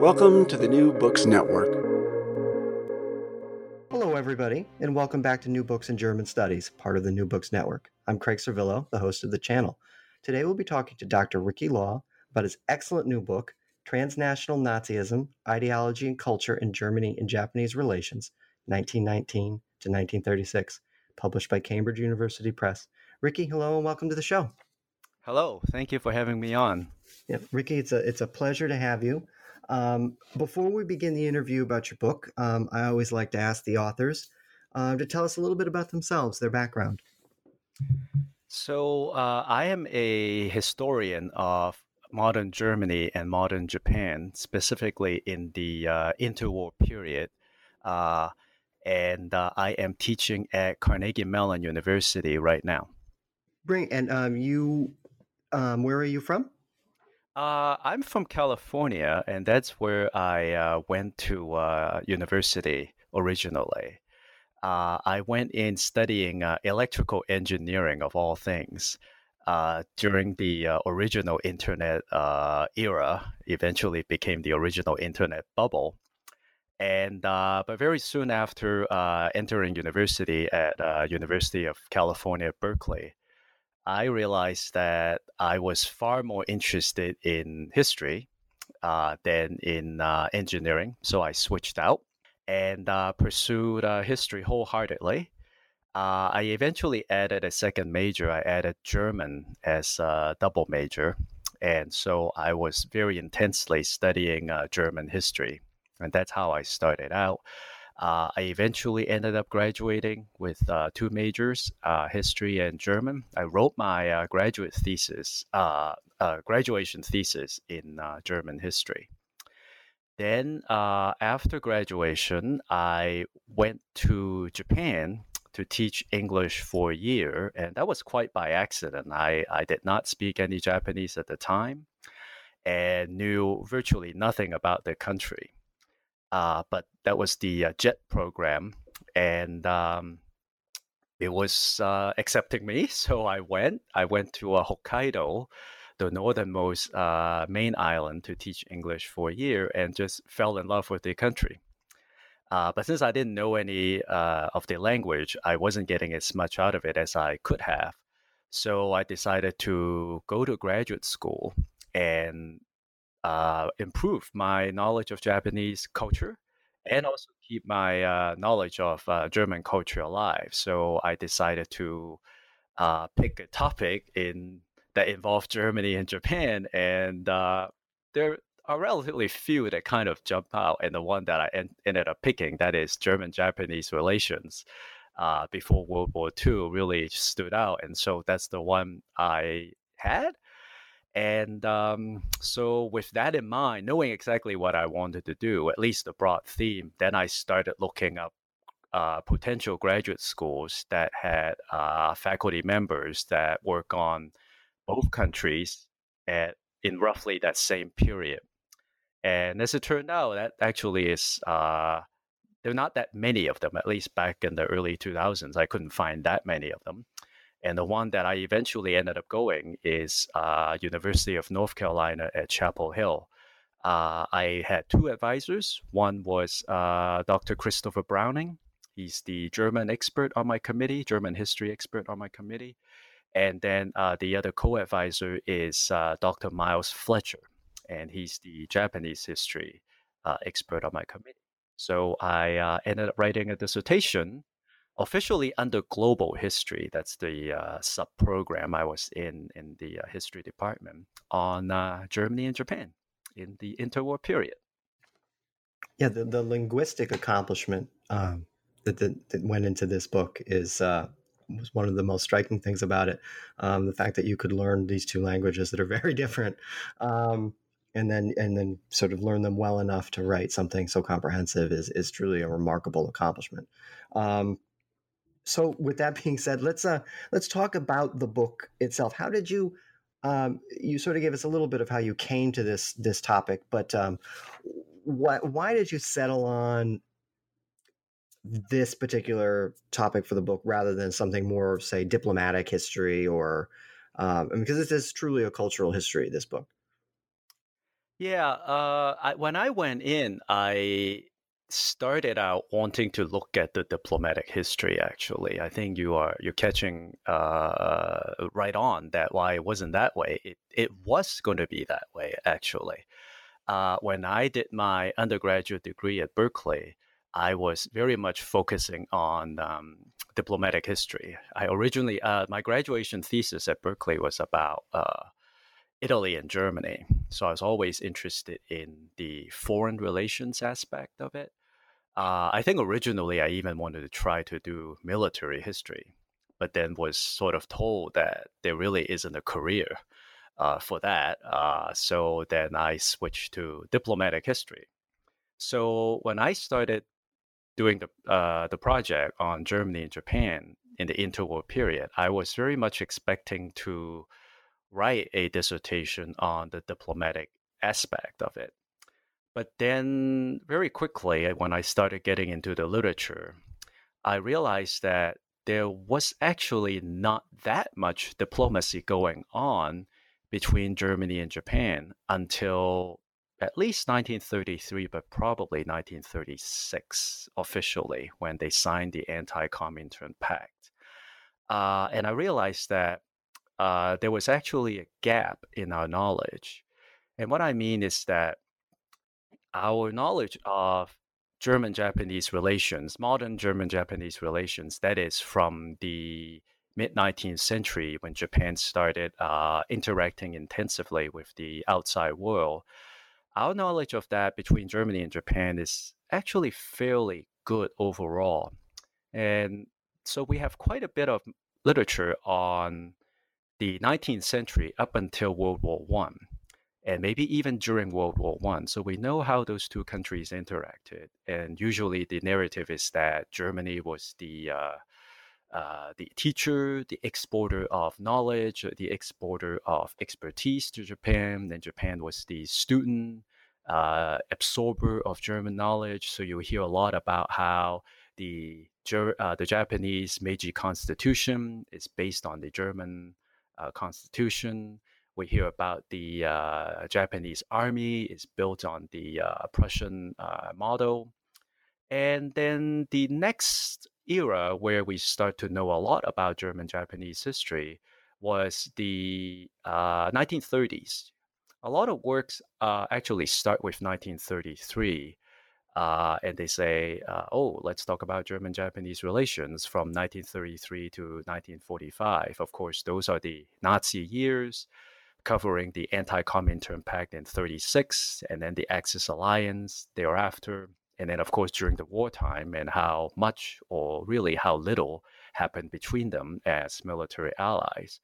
Welcome to the New Books Network. Hello, everybody, and welcome back to New Books in German Studies, part of the New Books Network. I'm Craig Sorvillo, the host of the channel. Today, we'll be talking to Dr. Ricky Law about his excellent new book, Transnational Nazism Ideology and Culture in Germany and Japanese Relations, 1919 to 1936, published by Cambridge University Press. Ricky, hello, and welcome to the show. Hello, thank you for having me on. Yeah, Ricky, it's a, it's a pleasure to have you. Um, before we begin the interview about your book, um, I always like to ask the authors uh, to tell us a little bit about themselves, their background. So, uh, I am a historian of modern Germany and modern Japan, specifically in the uh, interwar period. Uh, and uh, I am teaching at Carnegie Mellon University right now. Bring and um, you, um, where are you from? Uh, I'm from California, and that's where I uh, went to uh, university originally. Uh, I went in studying uh, electrical engineering, of all things, uh, during the original internet era. Eventually, became the original internet bubble. And but very soon after entering university at University of California, Berkeley, I realized that I was far more interested in history uh, than in uh, engineering. So I switched out and uh, pursued uh, history wholeheartedly. Uh, I eventually added a second major. I added German as a double major. And so I was very intensely studying uh, German history. And that's how I started out. Uh, I eventually ended up graduating with uh, two majors, uh, history and German. I wrote my uh, graduate thesis, uh, uh, graduation thesis in German history. Then, after graduation, I went to Japan to teach English for a year, and that was quite by accident. I, I did not speak any Japanese at the time and knew virtually nothing about the country. Uh, but that was the uh, JET program, and um, it was uh, accepting me. So I went. I went to uh, Hokkaido, the northernmost uh, main island, to teach English for a year, and just fell in love with the country. Uh, but since I didn't know any of the language, I wasn't getting as much out of it as I could have. So I decided to go to graduate school and uh, improve my knowledge of Japanese culture and also keep my uh, knowledge of uh, German culture alive. So I decided to uh, pick a topic in that involved Germany and Japan, and uh, there are relatively few that kind of jump out. And the one that I en- ended up picking, that is German-Japanese relations. Uh, before World War II really stood out, and so that's the one I had. And um, so, with that in mind, knowing exactly what I wanted to do, at least the broad theme, then I started looking up uh, potential graduate schools that had uh, faculty members that work on both countries at in roughly that same period. And as it turned out, that actually is uh, there are not that many of them. At least back in the early 2000s, I couldn't find that many of them. And the one that I eventually ended up going is uh, University of North Carolina at Chapel Hill. Uh, I had two advisors. One was uh, Dr. Christopher Browning. He's the German expert on my committee, German history expert on my committee. And then uh, the other co advisor is uh, Dr. Miles Fletcher, and he's the Japanese history uh, expert on my committee. So I ended up writing a dissertation officially under global history. That's the uh, sub program I was in in the uh, history department on Germany and Japan in the interwar period. Yeah, the, the linguistic accomplishment um, that, that, that went into this book is uh, was one of the most striking things about it. Um, the fact that you could learn these two languages that are very different, um, and then and then sort of learn them well enough to write something so comprehensive is is truly a remarkable accomplishment. Um, so, with that being said, let's uh, let's talk about the book itself. How did you? Um, you sort of gave us a little bit of how you came to this this topic, but um, why why did you settle on this particular topic for the book rather than something more, say, diplomatic history or um, because this is truly a cultural history. This book. Yeah, uh, I, when I went in, I started out wanting to look at the diplomatic history. Actually, I think you are you're catching uh, right on that why it wasn't that way. It it was going to be that way actually. Uh, when I did my undergraduate degree at Berkeley, I was very much focusing on um, diplomatic history. I originally, uh, my graduation thesis at Berkeley was about uh, Italy and Germany. So I was always interested in the foreign relations aspect of it. Uh, I think originally I even wanted to try to do military history, but then was sort of told that there really isn't a career uh, for that. Uh, so then I switched to diplomatic history. So when I started doing the uh, the project on Germany and Japan in the interwar period, I was very much expecting to write a dissertation on the diplomatic aspect of it. But then, very quickly, when I started getting into the literature, I realized that there was actually not that much diplomacy going on between Germany and Japan until at least 1933, but probably 1936 officially when they signed the Anti-Comintern Pact. Uh, and I realized that uh, there was actually a gap in our knowledge. And what I mean is that our knowledge of German Japanese relations, modern German Japanese relations, that is from the mid 19th century when Japan started uh, interacting intensively with the outside world, our knowledge of that between Germany and Japan is actually fairly good overall. And so we have quite a bit of literature on the 19th century up until World War One, and maybe even during World War One. So we know how those two countries interacted. And usually the narrative is that Germany was the uh, uh, the teacher, the exporter of knowledge, the exporter of expertise to Japan. Then Japan was the student, uh, absorber of German knowledge. So you hear a lot about how the uh, the Japanese Meiji Constitution is based on the German uh, Constitution. We hear about the uh, Japanese army is built on the Prussian model. And then the next era where we start to know a lot about German Japanese history was the uh, 1930s. A lot of works uh, actually start with 1933. Uh, and they say, uh, oh, let's talk about German Japanese relations from 1933 to 1945. Of course, those are the Nazi years, covering the Anti Comintern Pact in 36, and then the Axis Alliance thereafter and then of course during the wartime and how much or really how little happened between them as military allies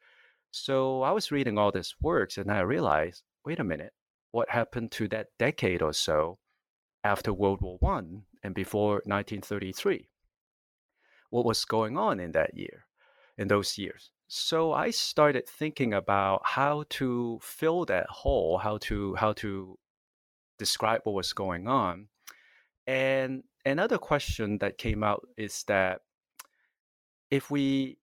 so i was reading all these works and i realized wait a minute what happened to that decade or so after world war one and before 1933 what was going on in that year in those years so i started thinking about how to fill that hole how to how to describe what was going on. And another question that came out is that if we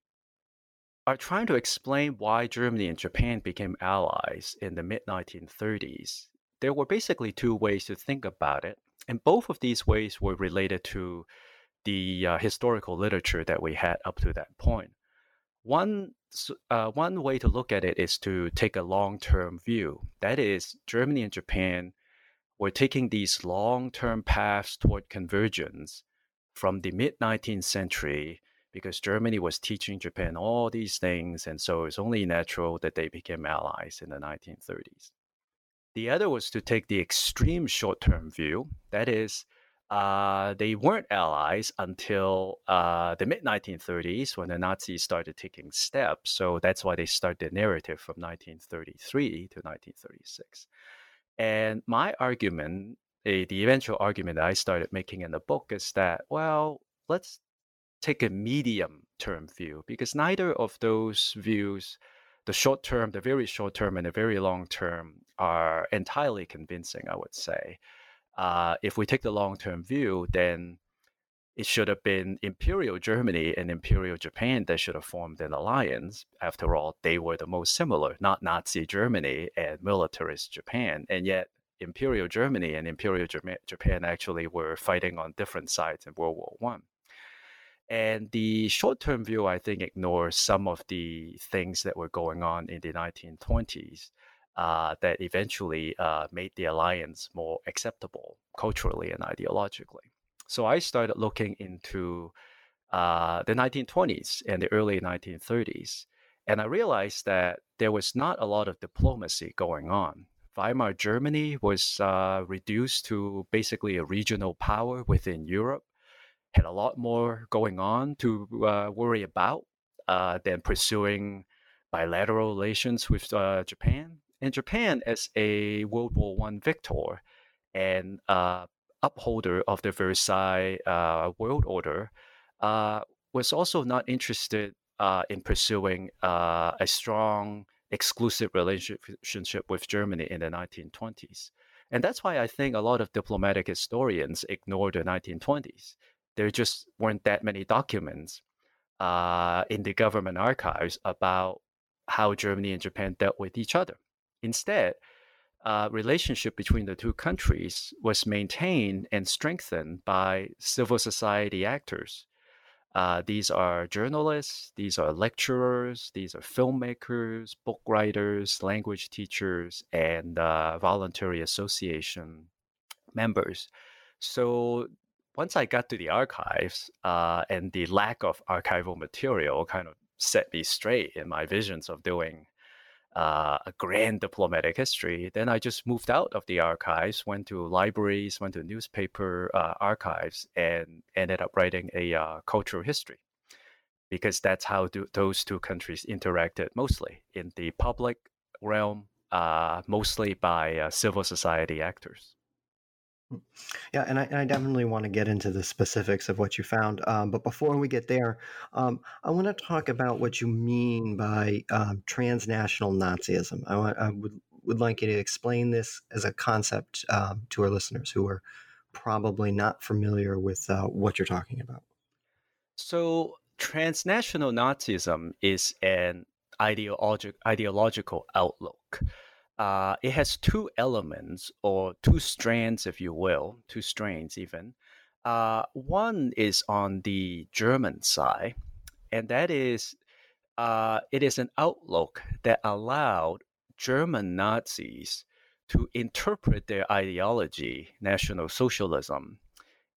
are trying to explain why Germany and Japan became allies in the mid 1930s, there were basically two ways to think about it. And both of these ways were related to the uh, historical literature that we had up to that point. One, uh, one way to look at it is to take a long term view. That is, Germany and Japan were taking these long term paths toward convergence from the mid 19th century because Germany was teaching Japan all these things, and so it's only natural that they became allies in the 1930s. The other was to take the extreme short term view. That is, uh, they weren't allies until uh, the mid 1930s when the Nazis started taking steps. So that's why they start the narrative from 1933 to 1936. And my argument, the, the eventual argument that I started making in the book is that, well, let's take a medium term view because neither of those views, the short term, the very short term, and the very long term, are entirely convincing, I would say. Uh, if we take the long term view, then it should have been Imperial Germany and Imperial Japan that should have formed an alliance. After all, they were the most similar, not Nazi Germany and militarist Japan. And yet, Imperial Germany and Imperial Japan actually were fighting on different sides in World War One. And the short term view, I think, ignores some of the things that were going on in the 1920s uh, that eventually uh, made the alliance more acceptable culturally and ideologically. So I started looking into uh, the 1920s and the early 1930s. And I realized that there was not a lot of diplomacy going on. Weimar Germany was uh, reduced to basically a regional power within Europe had a lot more going on to uh, worry about uh, than pursuing bilateral relations with uh, Japan. And Japan, as a World War One victor and uh, upholder of the Versailles uh, world order, uh, was also not interested in pursuing a strong exclusive relationship with Germany in the 1920s. And that's why I think a lot of diplomatic historians ignore the 1920s there just weren't that many documents uh, in the government archives about how Germany and Japan dealt with each other. Instead, uh, relationship between the two countries was maintained and strengthened by civil society actors. Uh, these are journalists, these are lecturers, these are filmmakers, book writers, language teachers, and uh, voluntary association members. So once I got to the archives uh, and the lack of archival material kind of set me straight in my visions of doing uh, a grand diplomatic history, then I just moved out of the archives, went to libraries, went to newspaper uh, archives, and ended up writing a uh, cultural history. Because that's how do, those two countries interacted mostly in the public realm, uh, mostly by uh, civil society actors. Yeah, and I, and I definitely want to get into the specifics of what you found. Um, but before we get there, um, I want to talk about what you mean by um, transnational Nazism. I, I would would like you to explain this as a concept um, to our listeners who are probably not familiar with uh, what you're talking about. So, transnational Nazism is an ideologic, ideological outlook uh, it has two elements or two strands, if you will, two strains even. Uh, one is on the German side, and that is uh, it is an outlook that allowed German Nazis to interpret their ideology, National Socialism,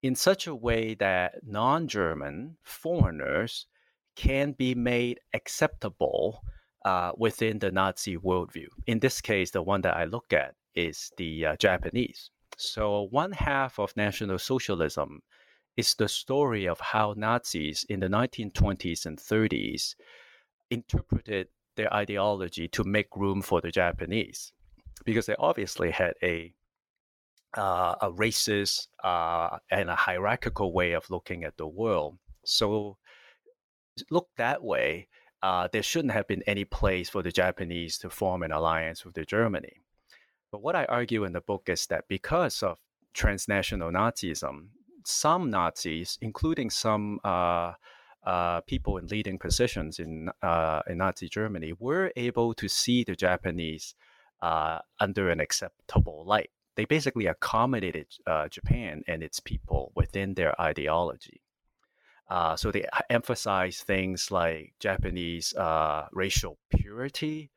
in such a way that non German foreigners can be made acceptable uh, within the Nazi worldview. In this case, the one that I look at is the uh, Japanese. So, one half of National Socialism is the story of how Nazis in the 1920s and 30s interpreted their ideology to make room for the Japanese, because they obviously had a uh, a racist uh, and a hierarchical way of looking at the world. So, look that way, uh, there shouldn't have been any place for the Japanese to form an alliance with the Germany. But what I argue in the book is that because of transnational Nazism, some Nazis, including some uh, uh, people in leading positions in uh, in Nazi Germany, were able to see the Japanese uh, under an acceptable light. They basically accommodated uh, Japan and its people within their ideology. Uh, so they emphasize things like Japanese racial purity,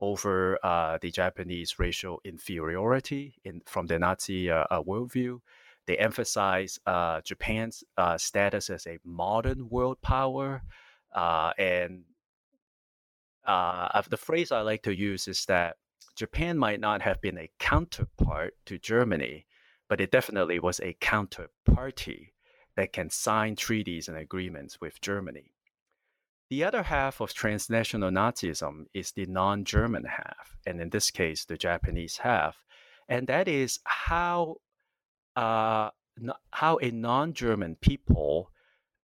over uh, the Japanese racial inferiority in, from the Nazi uh, uh, worldview. They emphasize uh, Japan's uh, status as a modern world power. Uh, and the phrase I like to use is that Japan might not have been a counterpart to Germany, but it definitely was a counterparty that can sign treaties and agreements with Germany. The other half of transnational Nazism is the non German half, and in this case, the Japanese half. And that is how, uh, how a non German people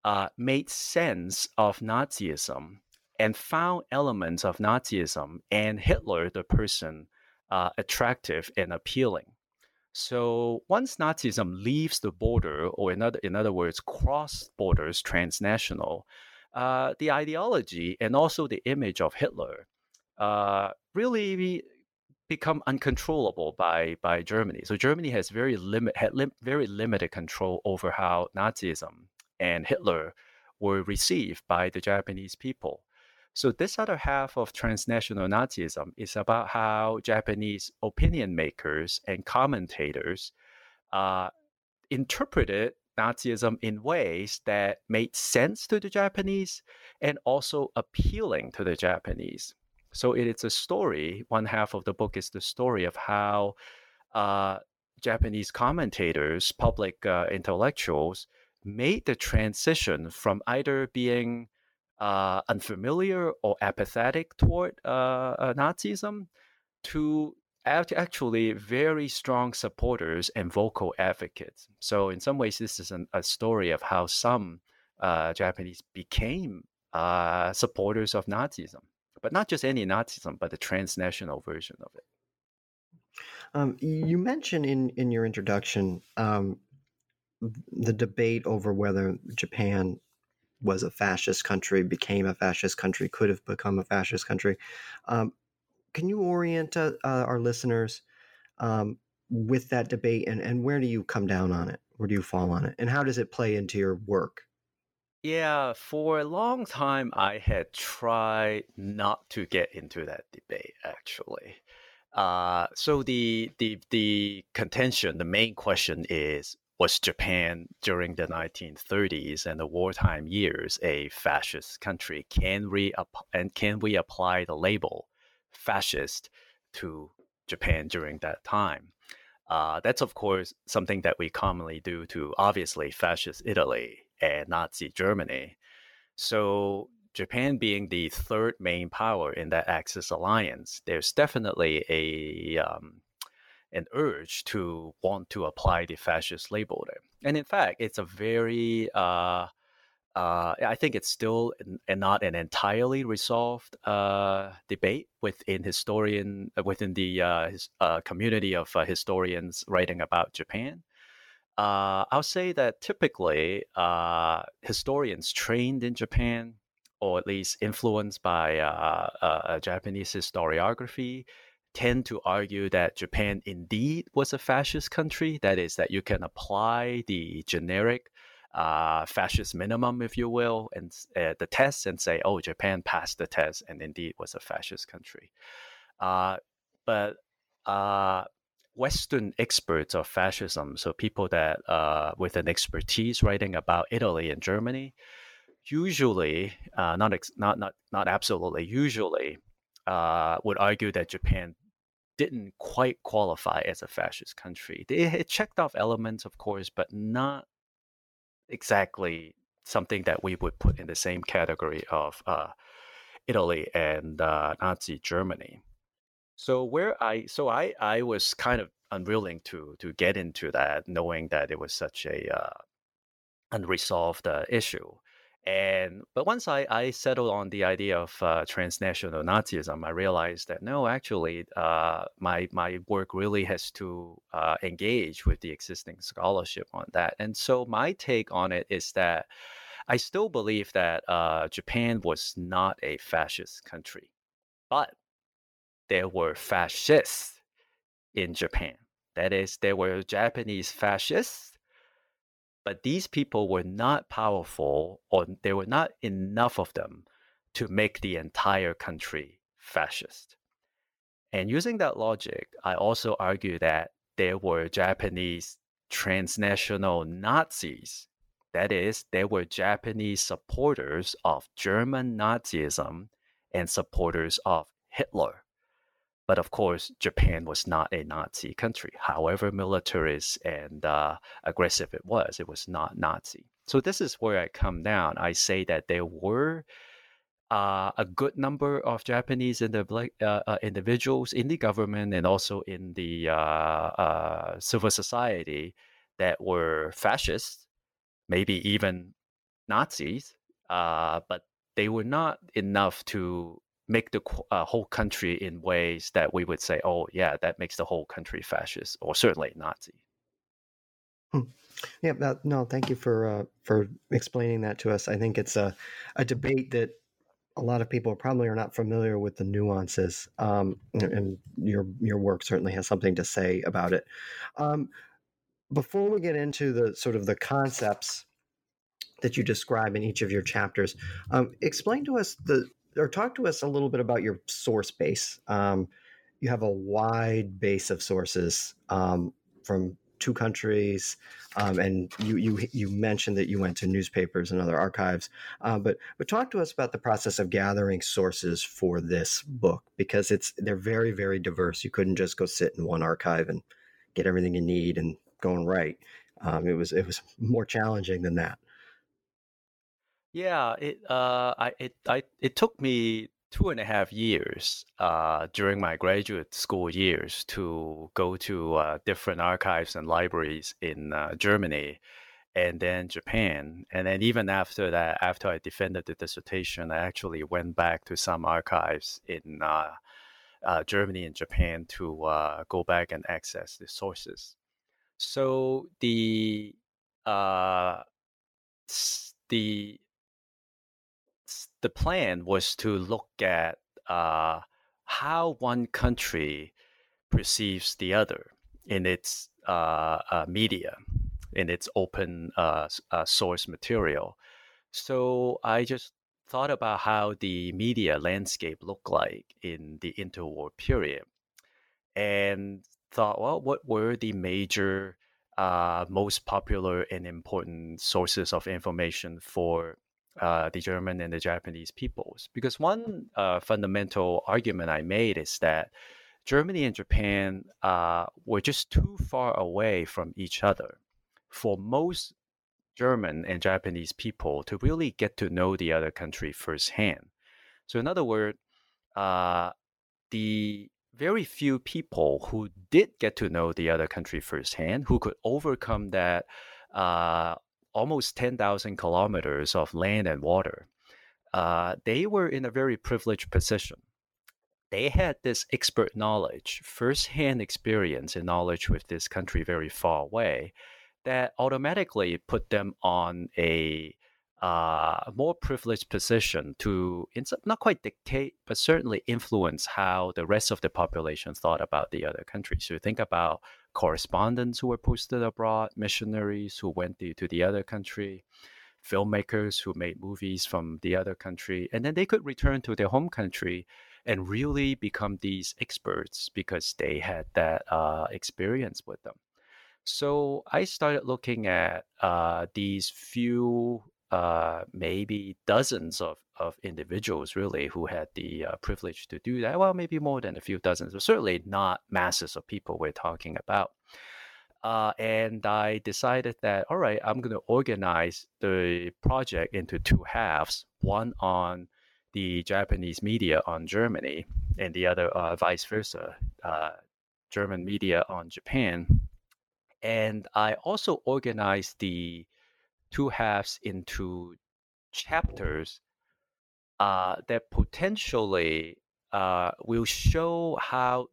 uh, made sense of Nazism and found elements of Nazism and Hitler, the person, uh, attractive and appealing. So once Nazism leaves the border, or in other, in other words, cross borders, transnational, uh, the ideology and also the image of Hitler uh, really become uncontrollable by by Germany. So Germany has very limit had lim- very limited control over how Nazism and Hitler were received by the Japanese people. So this other half of transnational Nazism is about how Japanese opinion makers and commentators uh, interpreted Nazism in ways that made sense to the Japanese and also appealing to the Japanese. So it is a story. One half of the book is the story of how uh, Japanese commentators, public uh, intellectuals, made the transition from either being uh, unfamiliar or apathetic toward uh, uh, Nazism to actually very strong supporters and vocal advocates. So, in some ways, this is an, a story of how some uh, Japanese became uh, supporters of Nazism, but not just any Nazism, but the transnational version of it. Um, you mentioned in, in your introduction um, the debate over whether Japan was a fascist country, became a fascist country, could have become a fascist country. Um, can you orient uh, uh, our listeners um, with that debate and, and where do you come down on it? Where do you fall on it? And how does it play into your work? Yeah, for a long time, I had tried not to get into that debate, actually. Uh, so the, the the contention, the main question is: Was Japan during the 1930s and the wartime years a fascist country? Can we and can we apply the label fascist to Japan during that time. Uh, that's, of course, something that we commonly do to obviously fascist Italy and Nazi Germany. So, Japan being the third main power in that Axis alliance, there's definitely a um, an urge to want to apply the fascist label there. And in fact, it's a very uh, uh, I think it's still an, not an entirely resolved uh, debate within historian uh, within the uh, his, uh, community of historians writing about Japan. I'll say that typically historians trained in Japan, or at least influenced by Japanese historiography, tend to argue that Japan indeed was a fascist country. That is, that you can apply the generic uh, fascist minimum, if you will, and uh, the test and say, oh, Japan passed the test and indeed was a fascist country. Uh, but uh, Western experts of fascism, so people that uh, with an expertise writing about Italy and Germany, usually uh, not ex- not not not absolutely usually would argue that Japan didn't quite qualify as a fascist country. It, checked off elements, of course, but not exactly something that we would put in the same category of uh, Italy and uh, Nazi Germany. So where I so I I was kind of unwilling to to get into that, knowing that it was such a uh, unresolved uh, issue. And but once I, I settled on the idea of uh, transnational Nazism, I realized that no, actually, uh, my my work really has to uh, engage with the existing scholarship on that. And so my take on it is that I still believe that uh, Japan was not a fascist country, but there were fascists in Japan. That is, there were Japanese fascists but these people were not powerful, or there were not enough of them to make the entire country fascist. And using that logic, I also argue that there were Japanese transnational Nazis. That is, there were Japanese supporters of German Nazism and supporters of Hitler. But of course, Japan was not a Nazi country. However militarist and uh, aggressive it was, it was not Nazi. So this is where I come down. I say that there were uh, a good number of Japanese indiv- uh, uh, individuals in the government and also in the uh, uh, civil society that were fascists, maybe even Nazis, but they were not enough to make the uh, whole country in ways that we would say, oh, yeah, that makes the whole country fascist or certainly Nazi. Hmm. Yeah, no, no, thank you for uh, for explaining that to us. I think it's a a debate that a lot of people probably are not familiar with the nuances, um, and your your work certainly has something to say about it. Um, before we get into the sort of the concepts that you describe in each of your chapters, um, explain to us the or talk to us a little bit about your source base. Um, you have a wide base of sources um, from two countries, um, and you you you mentioned that you went to newspapers and other archives. Uh, but but talk to us about the process of gathering sources for this book because it's they're very very diverse. You couldn't just go sit in one archive and get everything you need and go and write. Um, it was it was more challenging than that. Yeah, it uh, I it I it took me two and a half years uh, during my graduate school years to go to uh, different archives and libraries in uh, Germany and then Japan. And then even after that, after I defended the dissertation, I actually went back to some archives in uh, uh, Germany and Japan to uh, go back and access the sources. So the uh, the the plan was to look at uh, how one country perceives the other in its uh, uh, media, in its open uh, uh, source material. So I just thought about how the media landscape looked like in the interwar period, and thought, well, what were the major, uh, most popular and important sources of information for uh, the German and the Japanese peoples. Because one uh, fundamental argument I made is that Germany and Japan uh, were just too far away from each other for most German and Japanese people to really get to know the other country firsthand. So, in other words, uh, the very few people who did get to know the other country firsthand, who could overcome that uh, almost 10,000 kilometers of land and water, uh, they were in a very privileged position. They had this expert knowledge, firsthand experience and knowledge with this country very far away, that automatically put them on a uh, more privileged position to not quite dictate, but certainly influence how the rest of the population thought about the other countries. So think about correspondents who were posted abroad, missionaries who went to, to the other country, filmmakers who made movies from the other country, and then they could return to their home country and really become these experts because they had that uh, experience with them. So I started looking at uh, these few uh, maybe dozens of, of individuals really who had the uh, privilege to do that. Well, maybe more than a few dozens, but certainly not masses of people we're talking about. Uh, and I decided that, all right, I'm going to organize the project into two halves one on the Japanese media on Germany, and the other uh, vice versa, uh, German media on Japan. And I also organized the two halves into chapters uh, that potentially uh, will show how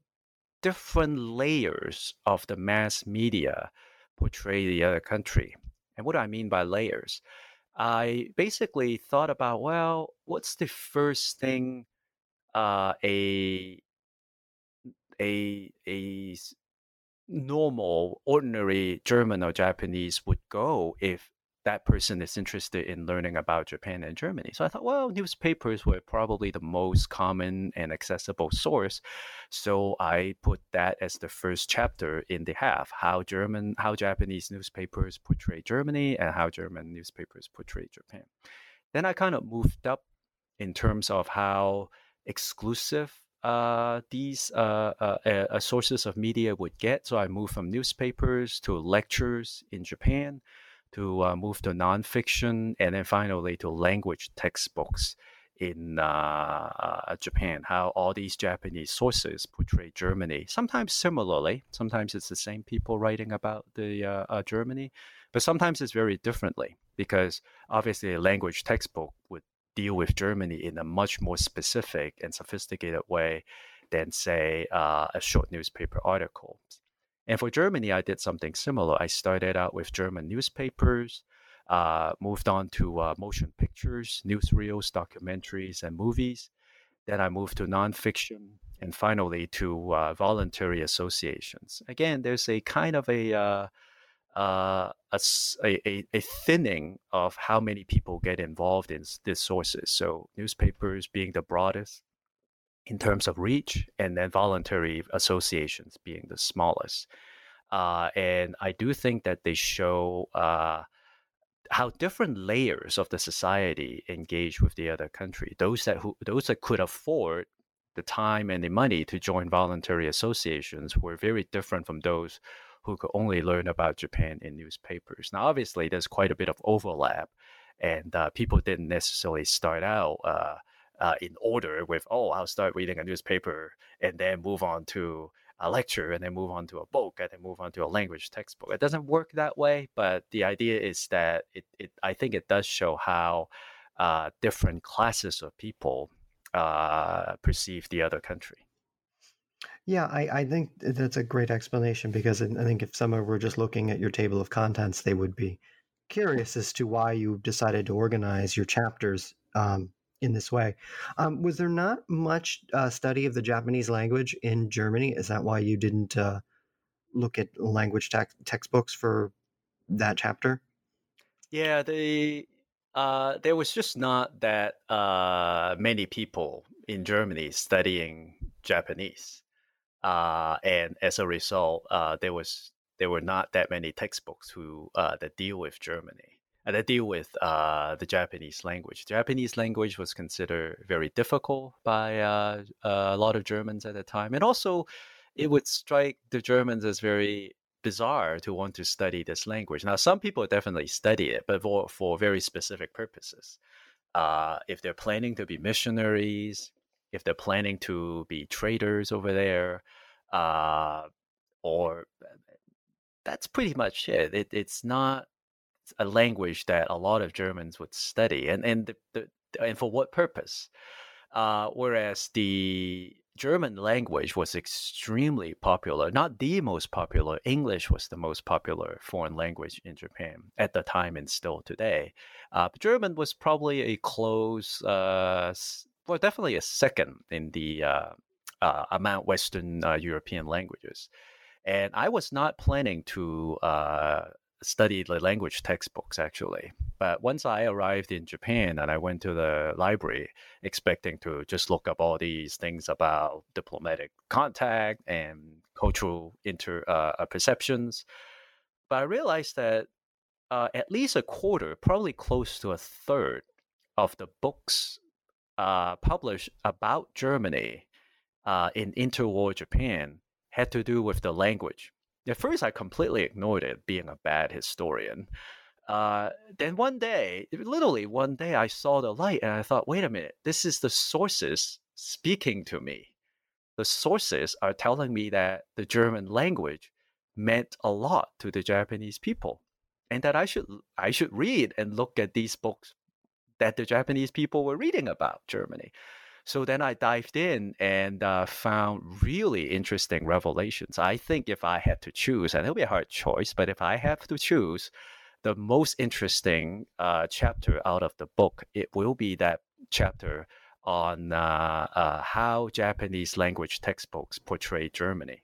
different layers of the mass media portray the other country. And what do I mean by layers? I basically thought about, well, what's the first thing uh, a a a normal, ordinary German or Japanese would go if that person is interested in learning about Japan and Germany. So I thought, well, newspapers were probably the most common and accessible source. So I put that as the first chapter in the half, how German, how Japanese newspapers portray Germany and how German newspapers portray Japan. Then I kind of moved up in terms of how exclusive uh, these uh, uh, uh, sources of media would get. So I moved from newspapers to lectures in Japan to uh, move to nonfiction, and then finally to language textbooks in uh, uh, Japan. How all these Japanese sources portray Germany, sometimes similarly, sometimes it's the same people writing about the uh, uh, Germany, but sometimes it's very differently because obviously a language textbook would deal with Germany in a much more specific and sophisticated way than, say, uh, a short newspaper article. And for Germany, I did something similar. I started out with German newspapers, uh, moved on to uh, motion pictures, newsreels, documentaries, and movies. Then I moved to nonfiction, and finally to uh, voluntary associations. Again, there's a kind of a, uh, uh, a, a, a thinning of how many people get involved in these sources. So newspapers being the broadest, in terms of reach, and then voluntary associations being the smallest. Uh, and I do think that they show uh, how different layers of the society engage with the other country. Those that who, those that could afford the time and the money to join voluntary associations were very different from those who could only learn about Japan in newspapers. Now, obviously, there's quite a bit of overlap, and uh, people didn't necessarily start out uh, in order with, oh, I'll start reading a newspaper and then move on to a lecture and then move on to a book and then move on to a language textbook. It doesn't work that way, but the idea is that it, it I think it does show how uh, different classes of people uh, perceive the other country. Yeah, I, I think that's a great explanation because I think if someone were just looking at your table of contents, they would be curious as to why you decided to organize your chapters um, in this way. Um, was there not much uh, study of the Japanese language in Germany? Is that why you didn't uh, look at language te- textbooks for that chapter? Yeah, the uh, there was just not that uh, many people in Germany studying Japanese, uh, and as a result, uh, there was there were not that many textbooks who that deal with Germany and I deal with uh, the Japanese language. Japanese language was considered very difficult by uh, a lot of Germans at the time, and also it would strike the Germans as very bizarre to want to study this language. Now, some people definitely study it, but for, for very specific purposes. Uh, if they're planning to be missionaries, if they're planning to be traders over there, uh, or that's pretty much it. it it's not a language that a lot of Germans would study, and and the, the, and for what purpose? Uh, whereas the German language was extremely popular, not the most popular. English was the most popular foreign language in Japan at the time and still today. Uh, German was probably a close, uh, well, definitely a second in the uh, uh amount Western uh, European languages. And I was not planning to studied the language textbooks actually. But once I arrived in Japan and I went to the library expecting to just look up all these things about diplomatic contact and cultural inter uh, uh perceptions, but I realized that uh, at least a quarter, probably close to a third of the books uh, published about Germany uh, in interwar Japan had to do with the language at first, I completely ignored it, being a bad historian. Uh, then one day, literally one day, I saw the light and I thought, wait a minute, this is the sources speaking to me. The sources are telling me that the German language meant a lot to the Japanese people and that I should I should read and look at these books that the Japanese people were reading about Germany. So then I dived in and uh, found really interesting revelations. I think if I had to choose, and it'll be a hard choice, but if I have to choose, the most interesting uh, chapter out of the book, it will be that chapter on uh, uh how Japanese language textbooks portray Germany.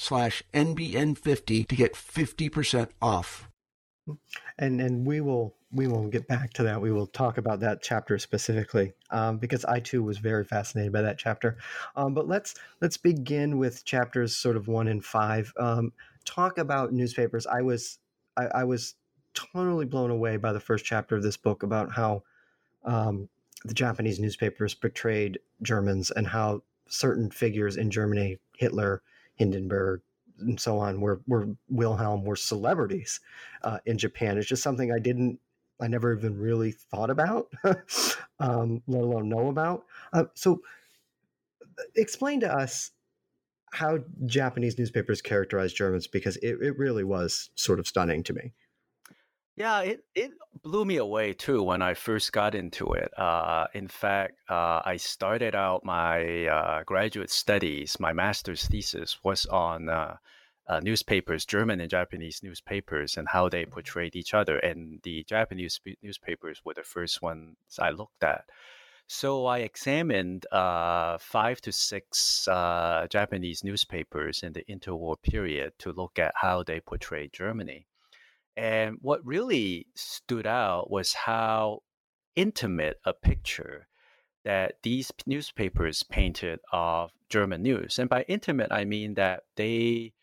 slash NBN50 to get 50% off. And and we will we will get back to that. We will talk about that chapter specifically um, because I too was very fascinated by that chapter. Um, but let's let's begin with chapters sort of one and five. Um, talk about newspapers. I was I, I, was totally blown away by the first chapter of this book about how um, the Japanese newspapers portrayed Germans and how certain figures in Germany, Hitler, Hindenburg, and so on, were were Wilhelm were celebrities uh, in Japan. It's just something I didn't, I never even really thought about, um, let alone know about. Uh, so, explain to us how Japanese newspapers characterized Germans because it, it really was sort of stunning to me. Yeah, it, it blew me away too when I first got into it. Uh, in fact, uh, I started out my uh, graduate studies, my master's thesis was on uh, uh, newspapers, German and Japanese newspapers, and how they portrayed each other. And the Japanese newspapers were the first ones I looked at. So I examined uh, five to six Japanese newspapers in the interwar period to look at how they portrayed Germany. And what really stood out was how intimate a picture that these newspapers painted of German news. And by intimate, I mean that they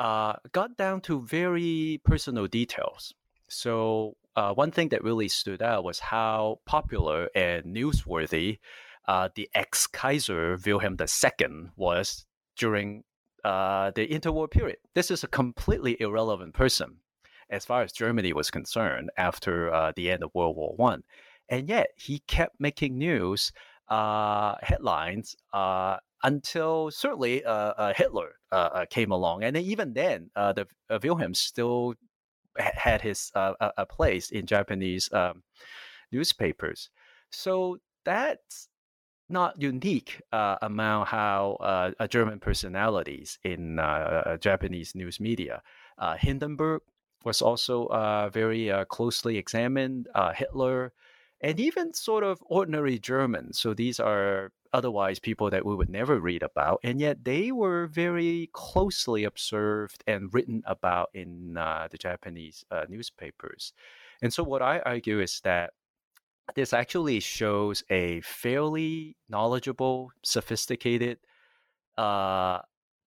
uh, got down to very personal details. So, uh, one thing that really stood out was how popular and newsworthy uh, the ex Kaiser Wilhelm II was during uh, the interwar period. This is a completely irrelevant person as far as Germany was concerned after uh, the end of World War One, and yet he kept making news uh, headlines uh, until certainly uh, uh, Hitler came along, and even then, the Wilhelm still had his a place in Japanese um, newspapers. So that's not unique uh, among how uh, German personalities in uh, Japanese news media. Hindenburg was also uh, very uh, closely examined. Uh, Hitler, and even sort of ordinary Germans. So these are otherwise people that we would never read about, and yet they were very closely observed and written about in uh, the Japanese uh, newspapers. And so, what I argue is that this actually shows a fairly knowledgeable, sophisticated, uh,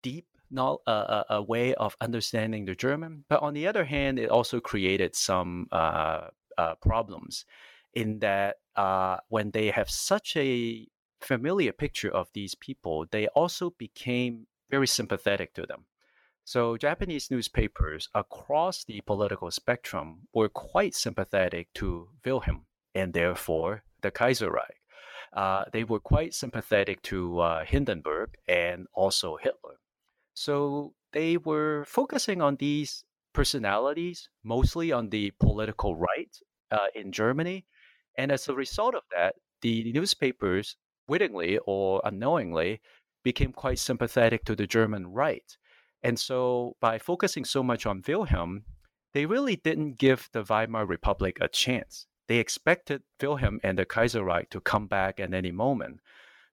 deep not a, a, way of understanding the German, but on the other hand, it also created some uh, uh, problems in that uh, when they have such a familiar picture of these people, they also became very sympathetic to them. So, Japanese newspapers across the political spectrum were quite sympathetic to Wilhelm and therefore the Kaiserreich. Uh, they were quite sympathetic to uh, Hindenburg and also Hitler. So they were focusing on these personalities, mostly on the political right uh, in Germany. And as a result of that, the newspapers, wittingly or unknowingly, became quite sympathetic to the German right. And so by focusing so much on Wilhelm, they really didn't give the Weimar Republic a chance. they expected Wilhelm and the Kaiserreich to come back at any moment.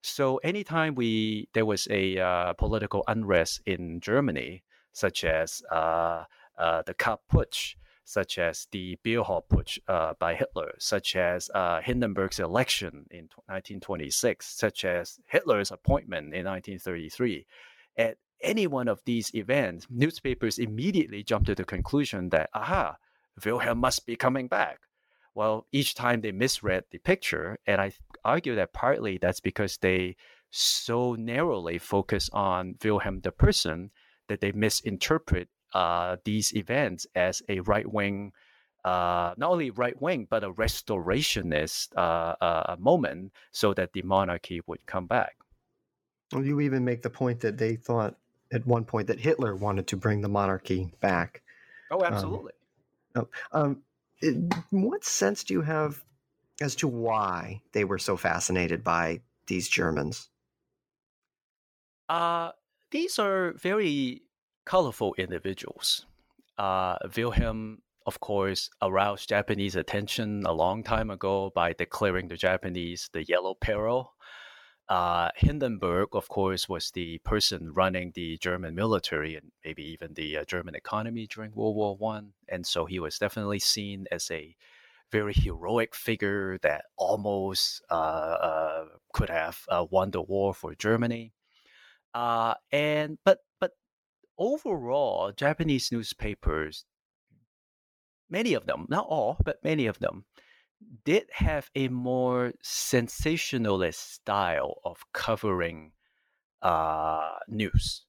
So anytime we there was a uh, political unrest in Germany, such as uh, uh, the Kapp Putsch, such as the Beer Hall Putsch uh, by Hitler, such as uh, Hindenburg's election in 1926, such as Hitler's appointment in 1933. At any one of these events, newspapers immediately jumped to the conclusion that, aha, Wilhelm must be coming back. Well, each time they misread the picture, and I argue that partly that's because they so narrowly focus on Wilhelm the person that they misinterpret uh, these events as a right wing, uh, not only right wing, but a restorationist uh, uh, moment so that the monarchy would come back. Well, you even make the point that they thought at one point that Hitler wanted to bring the monarchy back. Oh, absolutely. Um, um, it, what sense do you have as to why they were so fascinated by these Germans? Uh, these are very colorful individuals. Uh, Wilhelm, of course, aroused Japanese attention a long time ago by declaring the Japanese the Yellow Peril. Uh, Hindenburg, of course, was the person running the German military and maybe even the uh, German economy during World War One, and so he was definitely seen as a very heroic figure that almost uh, uh could have uh, won the war for Germany. Uh, and but but overall, Japanese newspapers, many of them, not all, but many of them, did have a more sensationalist style of covering uh, news.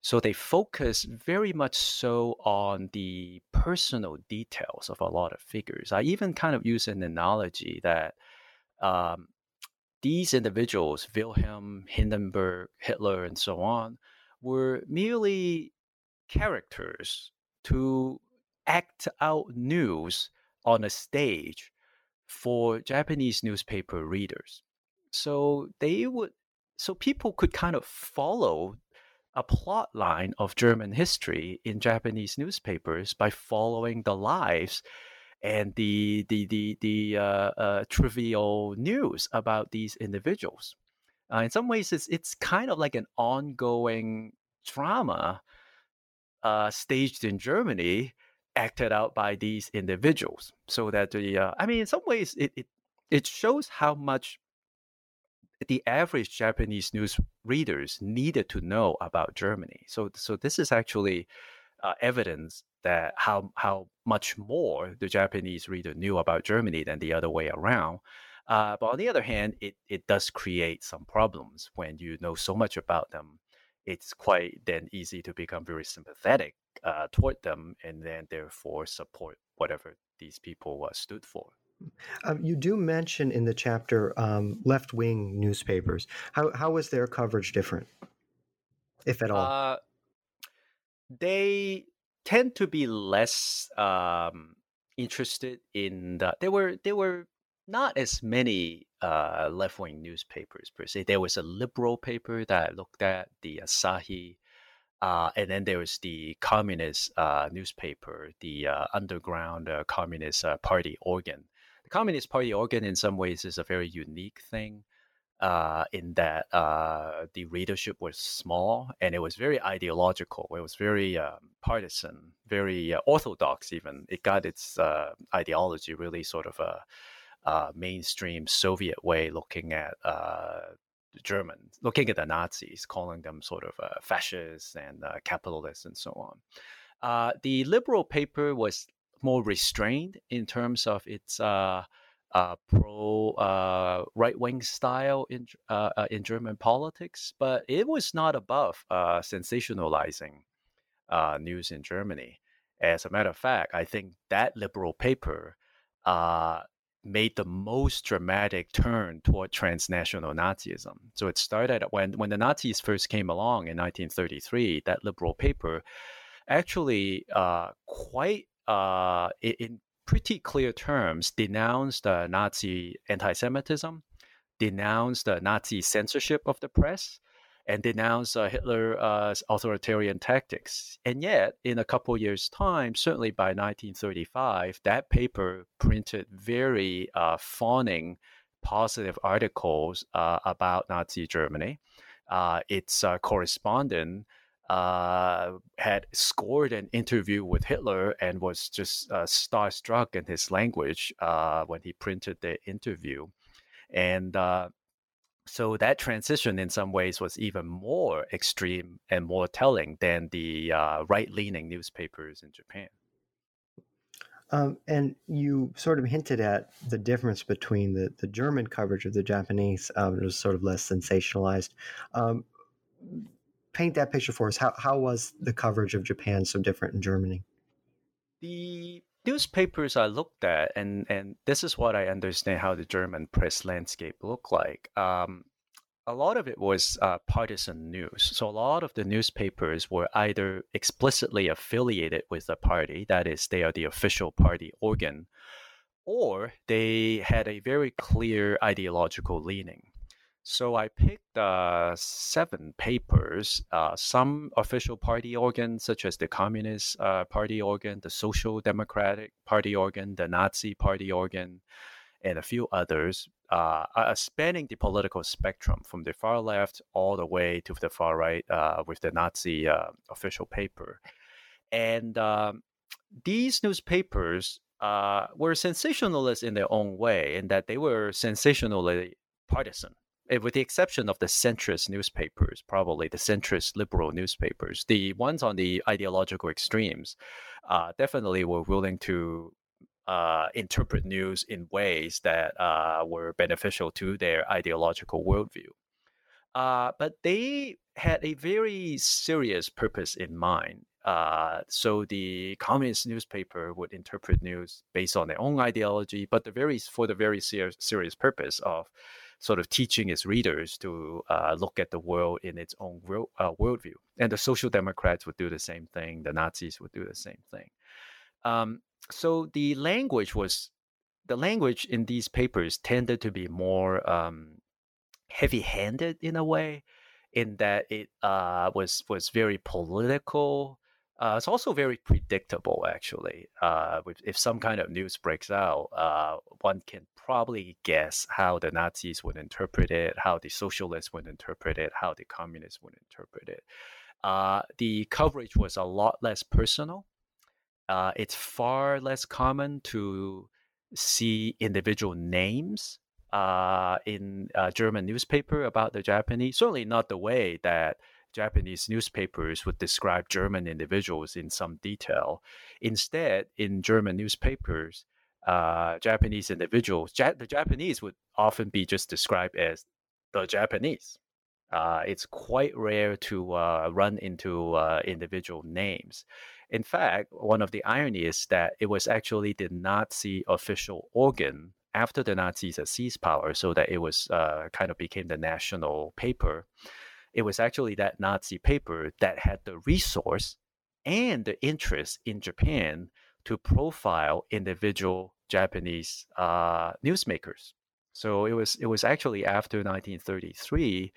So they focus very much so on the personal details of a lot of figures. I even kind of use an analogy that um, these individuals, Wilhelm, Hindenburg, Hitler, and so on, were merely characters to act out news on a stage for Japanese newspaper readers. So they would so people could kind of follow a plot line of German history in Japanese newspapers by following the lives and the the the the uh, uh, trivial news about these individuals. Uh, in some ways, it's it's kind of like an ongoing drama uh, staged in Germany, acted out by these individuals. So that the uh, I mean, in some ways, it, it it shows how much the average Japanese news readers needed to know about Germany. So so this is actually uh, evidence that how how much more the Japanese reader knew about Germany than the other way around. Uh, but on the other hand, it, it does create some problems when you know so much about them. It's quite then easy to become very sympathetic uh, toward them and then therefore support whatever these people uh, stood for. Um, you do mention in the chapter um, left wing newspapers. How, how was their coverage different, if at all? Uh, they tend to be less um, interested in the. There were there were not as many uh, left wing newspapers per se. There was a liberal paper that I looked at, the Asahi, uh, and then there was the communist uh, newspaper, the uh, underground uh, Communist uh, Party organ. The Communist Party organ, in some ways, is a very unique thing uh, in that the readership was small and it was very ideological. It was very partisan, very orthodox. Even it got its ideology really sort of a, mainstream Soviet way, looking at the Germans, looking at the Nazis, calling them sort of uh, fascists and capitalists and so on. the liberal paper was more restrained in terms of its uh, pro uh, right wing style in uh, uh, in German politics, but it was not above uh, sensationalizing uh, news in Germany. As a matter of fact, I think that liberal paper made the most dramatic turn toward transnational Nazism. So it started when when the Nazis first came along in 1933. That liberal paper actually quite in pretty clear terms denounced uh, Nazi anti Semitism, denounced the Nazi censorship of the press, and denounced uh, Hitler's authoritarian tactics. And yet, in a couple years' time, certainly by 1935, that paper printed very uh, fawning positive articles uh, about Nazi Germany. Uh, its uh, correspondent uh, had scored an interview with Hitler and was just uh, starstruck in his language uh, when he printed the interview. And uh, so that transition, in some ways, was even more extreme and more telling than the uh, right leaning newspapers in Japan. Um, and you sort of hinted at the difference between the, the German coverage of the Japanese, um, it was sort of less sensationalized. Um, paint that picture for us. How, how was the coverage of Japan so different in Germany? The newspapers I looked at, and, and this is what I understand how the German press landscape looked like. Um, a lot of it was uh, partisan news. So a lot of the newspapers were either explicitly affiliated with a party, that is, they are the official party organ, or they had a very clear ideological leaning. So I picked uh, seven papers, uh, some official party organs, such as the Communist uh, Party organ, the Social Democratic Party organ, the Nazi Party organ, and a few others, uh, uh, spanning the political spectrum from the far left all the way to the far right uh, with the Nazi official paper. And um, these newspapers were sensationalist in their own way, in that they were sensationally partisan with the exception of the centrist newspapers, probably the centrist liberal newspapers, the ones on the ideological extremes uh, definitely were willing to uh, interpret news in ways that uh, were beneficial to their ideological worldview. Uh, but they had a very serious purpose in mind. Uh, so the communist newspaper would interpret news based on their own ideology, but the very for the very ser- serious purpose of sort of teaching its readers to uh, look at the world in its own uh, worldview. And the social democrats would do the same thing. The Nazis would do the same thing. Um, so the language was the language in these papers tended to be more um, heavy-handed in a way, in that it uh, was was very political. Uh, it's also very predictable, actually. Uh, if some kind of news breaks out, uh, one can probably guess how the Nazis would interpret it, how the socialists would interpret it, how the communists would interpret it. Uh, the coverage was a lot less personal. Uh, it's far less common to see individual names uh, in German newspaper about the Japanese. Certainly not the way that Japanese newspapers would describe German individuals in some detail. Instead, in German newspapers, uh, Japanese individuals, ja- the Japanese would often be just described as the Japanese. Uh, it's quite rare to uh, run into uh, individual names. In fact, one of the ironies is that it was actually the Nazi official organ after the Nazis had seized power, so that it was uh, kind of became the national paper. It was actually that Nazi paper that had the resource and the interest in Japan to profile individual Japanese uh, newsmakers. So it was it was actually after 1933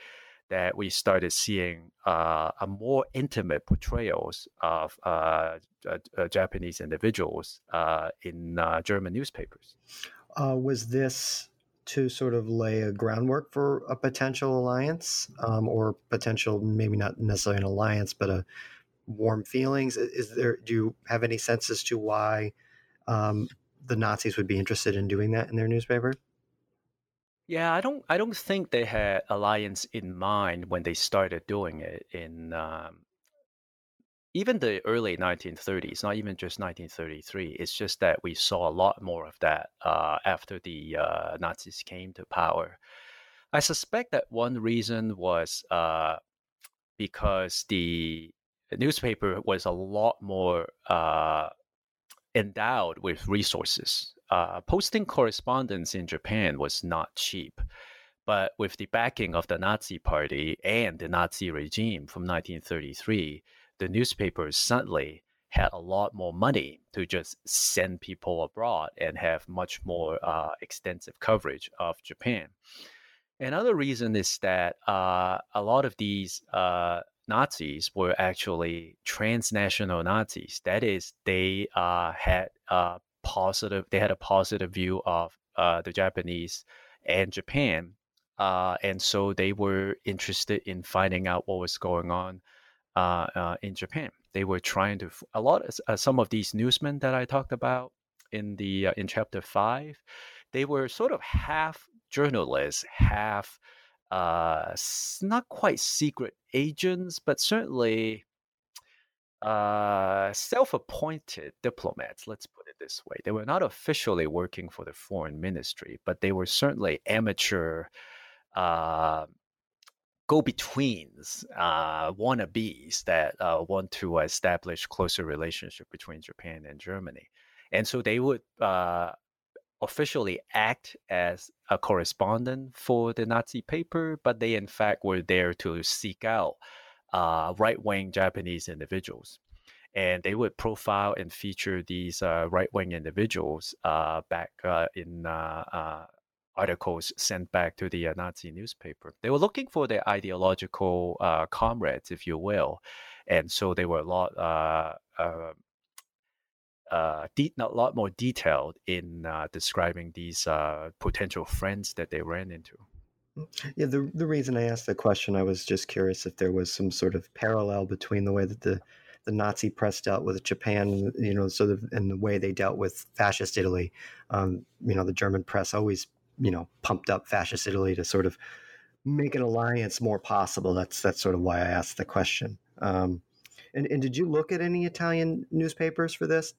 that we started seeing uh, a more intimate portrayals of uh, uh Japanese individuals uh, in uh, German newspapers. was this to sort of lay a groundwork for a potential alliance, um, or potential maybe not necessarily an alliance, but a warm feelings? Is there? Do you have any sense as to why um, the Nazis would be interested in doing that in their newspaper? Yeah, I don't. I don't think they had alliance in mind when they started doing it in um, even the early 1930s. Not even just 1933. It's just that we saw a lot more of that uh, after the uh, Nazis came to power. I suspect that one reason was uh, because the newspaper was a lot more uh, endowed with resources. Uh, posting correspondents in Japan was not cheap, but with the backing of the Nazi Party and the Nazi regime from 1933, the newspapers suddenly had a lot more money to just send people abroad and have much more uh, extensive coverage of Japan. Another reason is that uh, a lot of these uh, Nazis were actually transnational Nazis. That is, they uh, had a positive, they had a positive view of uh, the Japanese and Japan, uh, and so they were interested in finding out what was going on in Japan. They were trying to a lot of some of these newsmen that I talked about in the in chapter five. They were sort of half journalists, half uh, not quite secret agents, but certainly uh, self-appointed diplomats. Let's put it this way: they were not officially working for the foreign ministry, but they were certainly amateur uh, go-betweens, uh, wannabes that uh, want to establish closer relationship between Japan and Germany, and so they would uh, officially act as a correspondent for the Nazi paper, but they in fact were there to seek out uh, right wing Japanese individuals. And they would profile and feature these uh, right wing individuals uh, back in articles sent back to the Nazi newspaper. They were looking for their ideological comrades, if you will. And so they were a lot uh, de- a lot more detailed in uh, describing these uh, potential friends that they ran into. Mm, yeah, the the reason I asked the question, I was just curious if there was some sort of parallel between the way that the the Nazi press dealt with Japan, you know, sort of, and the way they dealt with fascist Italy. Um, you know, the German press always, you know, pumped up fascist Italy to sort of make an alliance more possible. That's that's sort of why I asked the question. Um, and, and did you look at any Italian newspapers for this?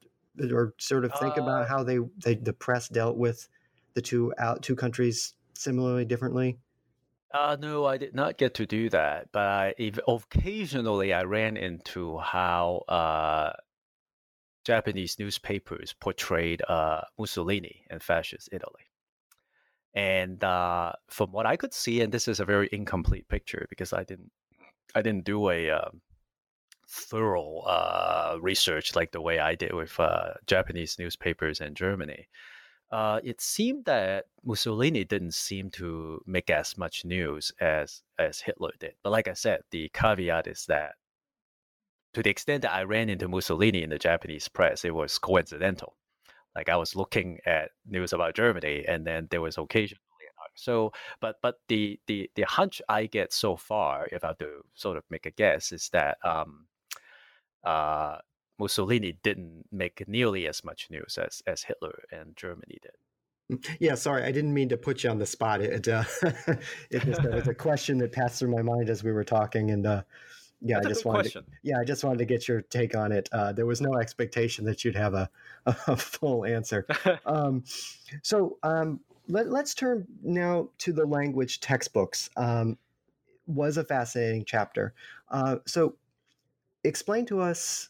or sort of think uh, about how they, they the press dealt with the two out two countries similarly differently? Uh, no, I did not get to do that, but I, if, occasionally I ran into how uh, Japanese newspapers portrayed uh, Mussolini and fascist Italy. And uh, from what I could see, and this is a very incomplete picture because I didn't, I didn't do a um, thorough uh, research like the way I did with uh, Japanese newspapers in Germany, uh, it seemed that Mussolini didn't seem to make as much news as as Hitler did. But like I said, the caveat is that to the extent that I ran into Mussolini in the Japanese press, it was coincidental. Like I was looking at news about Germany, and then there was occasionally so, but but the the the hunch I get so far, if I have to sort of make a guess, is that um, uh, Mussolini didn't make nearly as much news as, as Hitler and Germany did. Mm, yeah, sorry, I didn't mean to put you on the spot. It, uh, it just was a question that passed through my mind as we were talking, and uh, yeah, That's I just wanted. To, yeah, I just wanted to get your take on it. Uh, there was no expectation that you'd have a, a full answer. um, so um, let, us turn now to the language textbooks. Um, was a fascinating chapter. Uh, so explain to us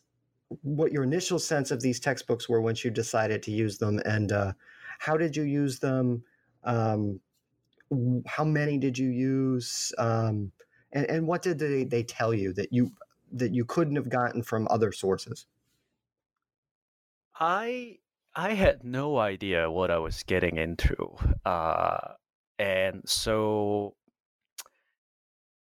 what your initial sense of these textbooks were once you decided to use them, and uh, how did you use them? Um, how many did you use? And, and what did they, they tell you that you that you couldn't have gotten from other sources? I I had no idea what I was getting into, uh, and so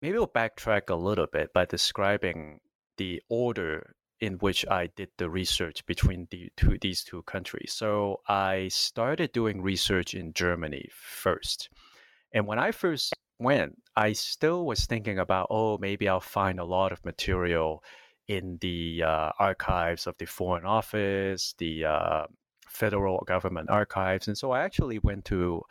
maybe we'll backtrack a little bit by describing the order in which I did the research between the two, these two countries. So I started doing research in Germany first. And when I first went, I still was thinking about, oh, maybe I'll find a lot of material in the uh, archives of the Foreign Office, the uh, federal government archives. And so I actually went to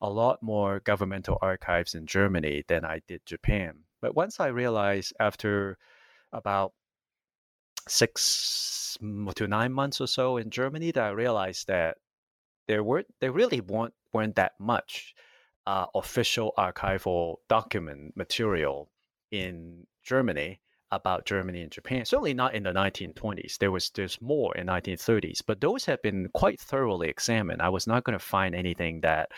a lot more governmental archives in Germany than I did Japan. But once I realized after about six to nine months or so in Germany that I realized that there weren't there really weren't weren't that much uh, official archival document material in Germany about Germany and Japan. Certainly not in the 1920s. There was there's more in 1930s, but those have been quite thoroughly examined. I was not going to find anything that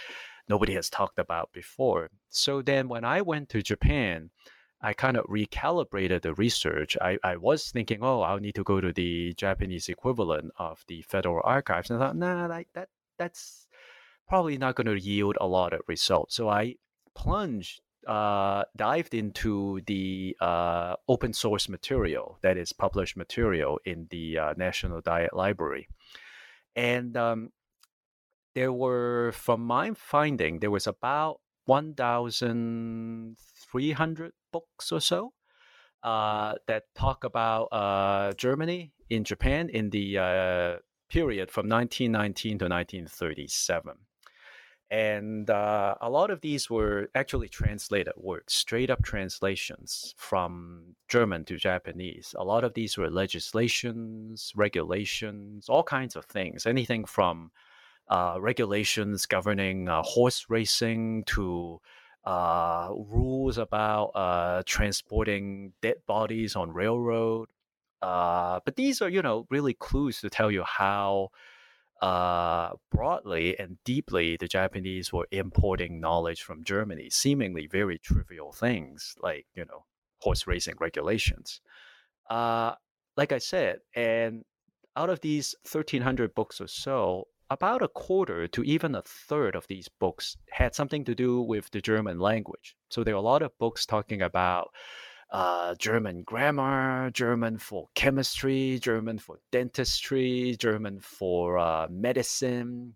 nobody has talked about before. So then when I went to Japan, I kind of recalibrated the research. I, I was thinking, oh, I'll need to go to the Japanese equivalent of the Federal Archives. And I thought, nah, that, that that's probably not going to yield a lot of results. So I plunged, uh, dived into the uh, open source material that is published material in the uh, National Diet Library. And um, there were, from my finding, there was about 1,300 books or so uh, that talk about uh, Germany in Japan in the uh, period from 1919 to 1937. And uh, a lot of these were actually translated works, straight up translations from German to Japanese. A lot of these were legislations, regulations, all kinds of things, anything from uh, regulations governing uh, horse racing to uh, rules about uh, transporting dead bodies on railroad. Uh, but these are, you know, really clues to tell you how uh, broadly and deeply the Japanese were importing knowledge from Germany, seemingly very trivial things like, you know, horse racing regulations. Uh, like I said, and out of these 1,300 books or so, about a quarter to even a third of these books had something to do with the German language. So there are a lot of books talking about uh, German grammar, German for chemistry, German for dentistry, German for uh, medicine,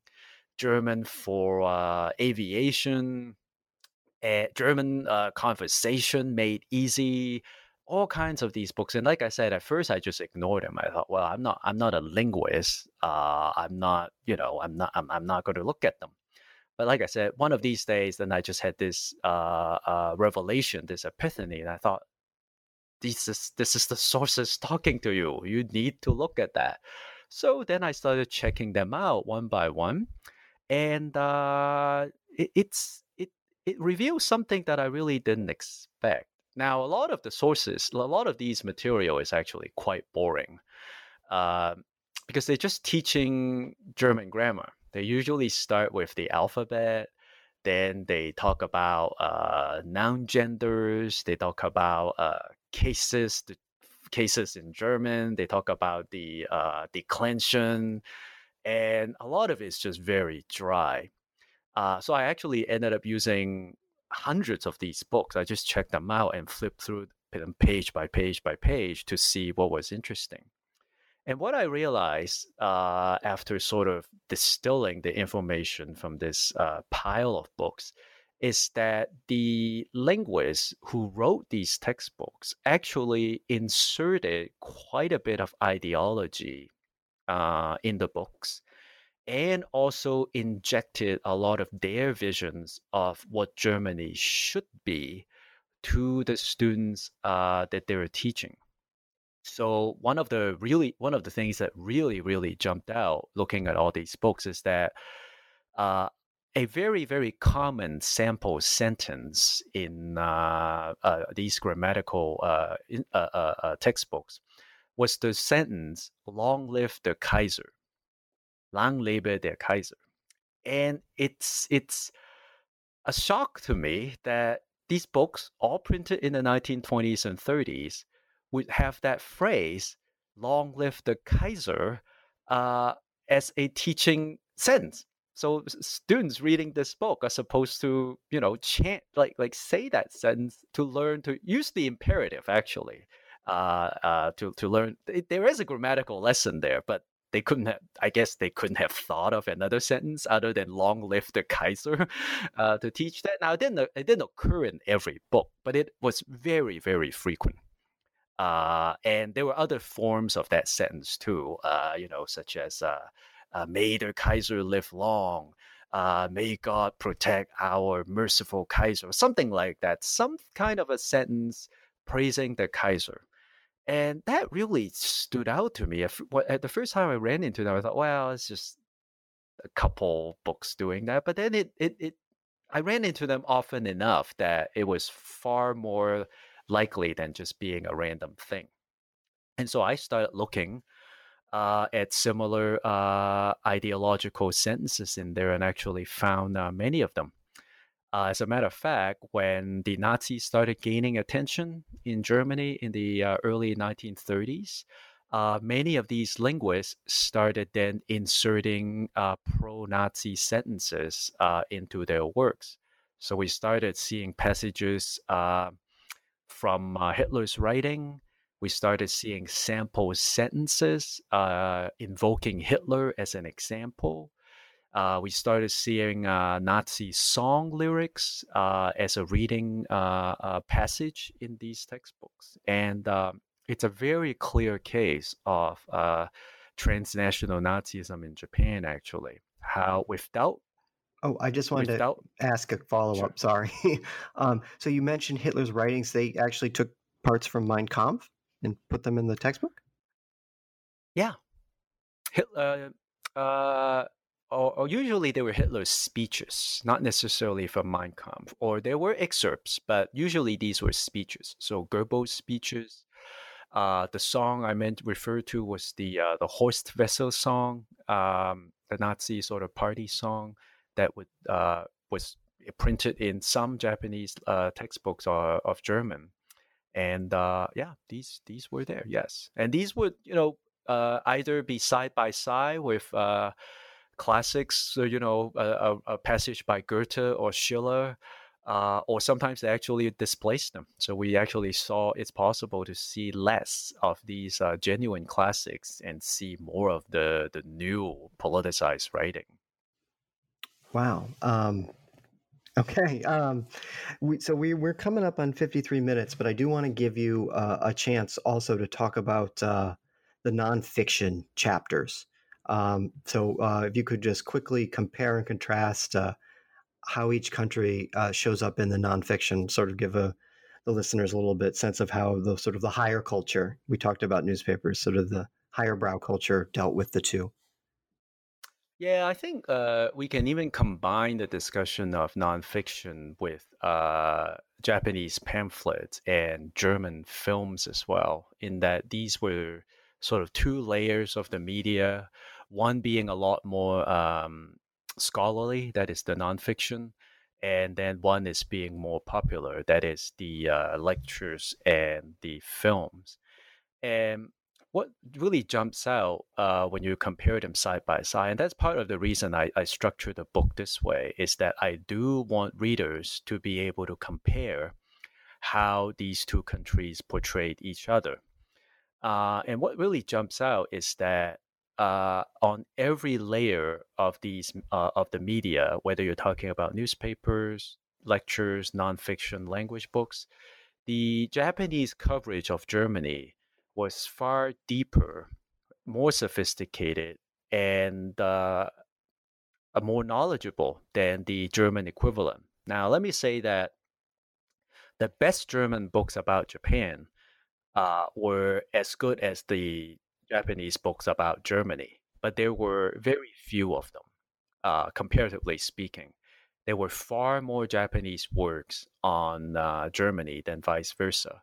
German for uh, aviation, uh, German uh, conversation made easy, all kinds of these books. And like I said, at first I just ignored them. I thought, well, I'm not, I'm not a linguist. Uh, I'm not, you know, I'm not, I'm, I'm not going to look at them. But like I said, one of these days, then I just had this uh, revelation, this epiphany, and I thought, this is this is the sources talking to you. You need to look at that. So then I started checking them out one by one, and uh, it, it's it it reveals something that I really didn't expect. Now, a lot of the sources, a lot of these material is actually quite boring, uh, because they're just teaching German grammar. They usually start with the alphabet, then they talk about uh, noun genders. They talk about uh, cases, the cases in German. They talk about the uh, declension, and a lot of it's just very dry. Uh, so I actually ended up using hundreds of these books. I just checked them out and flipped through them page by page by page to see what was interesting. And what I realized uh, after sort of distilling the information from this uh, pile of books is that the linguists who wrote these textbooks actually inserted quite a bit of ideology uh, in the books and also injected a lot of their visions of what Germany should be to the students uh, that they were teaching. So one of the really one of the things that really really jumped out looking at all these books is that uh, a very very common sample sentence in uh, uh, these grammatical uh, in, uh, uh, textbooks was the sentence "Long live the Kaiser," "Lang lebe der Kaiser," and it's it's a shock to me that these books, all printed in the 1920s and 30s, would have that phrase "Long live the Kaiser" uh, as a teaching sentence. So students reading this book are supposed to, you know, chant like like say that sentence to learn to use the imperative actually. Uh, uh, to to learn, there is a grammatical lesson there, but they couldn't have i guess they couldn't have thought of another sentence other than long live the kaiser uh, to teach that now it didn't it didn't occur in every book but it was very very frequent uh, and there were other forms of that sentence too, uh, you know, such as uh, uh "May the Kaiser live long," "May God protect our merciful Kaiser," something like that. Some kind of a sentence praising the Kaiser, and that really stood out to me. At the first time I ran into that, I thought, "Well, it's just a couple books doing that," but then it it, it I ran into them often enough that it was far more likely than just being a random thing. And so I started looking uh, at similar uh, ideological sentences in there and actually found uh, many of them. Uh, as a matter of fact, when the Nazis started gaining attention in Germany in the uh, early 1930s, uh, many of these linguists started then inserting pro Nazi sentences into their works. So we started seeing passages from uh, Hitler's writing. We started seeing sample sentences uh, invoking Hitler as an example. Uh, we started seeing uh, Nazi song lyrics uh, as a reading uh, uh, passage in these textbooks. And um, it's a very clear case of uh, transnational Nazism in Japan, actually. How without Oh, I just wanted to ask a follow sure up. Sorry. um, so you mentioned Hitler's writings. They actually took parts from Mein Kampf and put them in the textbook? yeah Hitler uh, or, or usually they were Hitler's speeches, not necessarily from Mein Kampf, or there were excerpts, but usually these were speeches. So Goebbels' speeches. Uh, the song I meant referred to was the uh, the Horst Wessel song, um, the Nazi sort of party song that would uh, was printed in some Japanese uh, textbooks uh, of German, and uh, yeah, these these were there, yes, and these would you know uh, either be side by side with uh, classics, you know, a, a, a passage by Goethe or Schiller, uh, or sometimes they actually displace them. So we actually saw it's possible to see less of these uh, genuine classics and see more of the the new politicized writing. Wow. Um, okay. Um, we, so we, we're coming up on 53 minutes, but I do want to give you uh, a chance also to talk about uh, the nonfiction chapters. Um, so uh, if you could just quickly compare and contrast uh, how each country uh, shows up in the nonfiction, sort of give a, the listeners a little bit sense of how the sort of the higher culture we talked about newspapers, sort of the higher brow culture dealt with the two. Yeah, I think uh, we can even combine the discussion of nonfiction with uh, Japanese pamphlets and German films as well, in that these were sort of two layers of the media, one being a lot more um, scholarly, that is the nonfiction, and then one is being more popular, that is the uh, lectures and the films. And what really jumps out uh, when you compare them side by side, and that's part of the reason I, I structured the book this way, is that I do want readers to be able to compare how these two countries portrayed each other. Uh, and what really jumps out is that uh, on every layer of these uh, of the media, whether you're talking about newspapers, lectures, nonfiction, language books, the Japanese coverage of Germany was far deeper, more sophisticated, and uh, more knowledgeable than the German equivalent. Now, let me say that the best German books about Japan uh, were as good as the Japanese books about Germany, but there were very few of them, uh, comparatively speaking. There were far more Japanese works on uh, Germany than vice versa.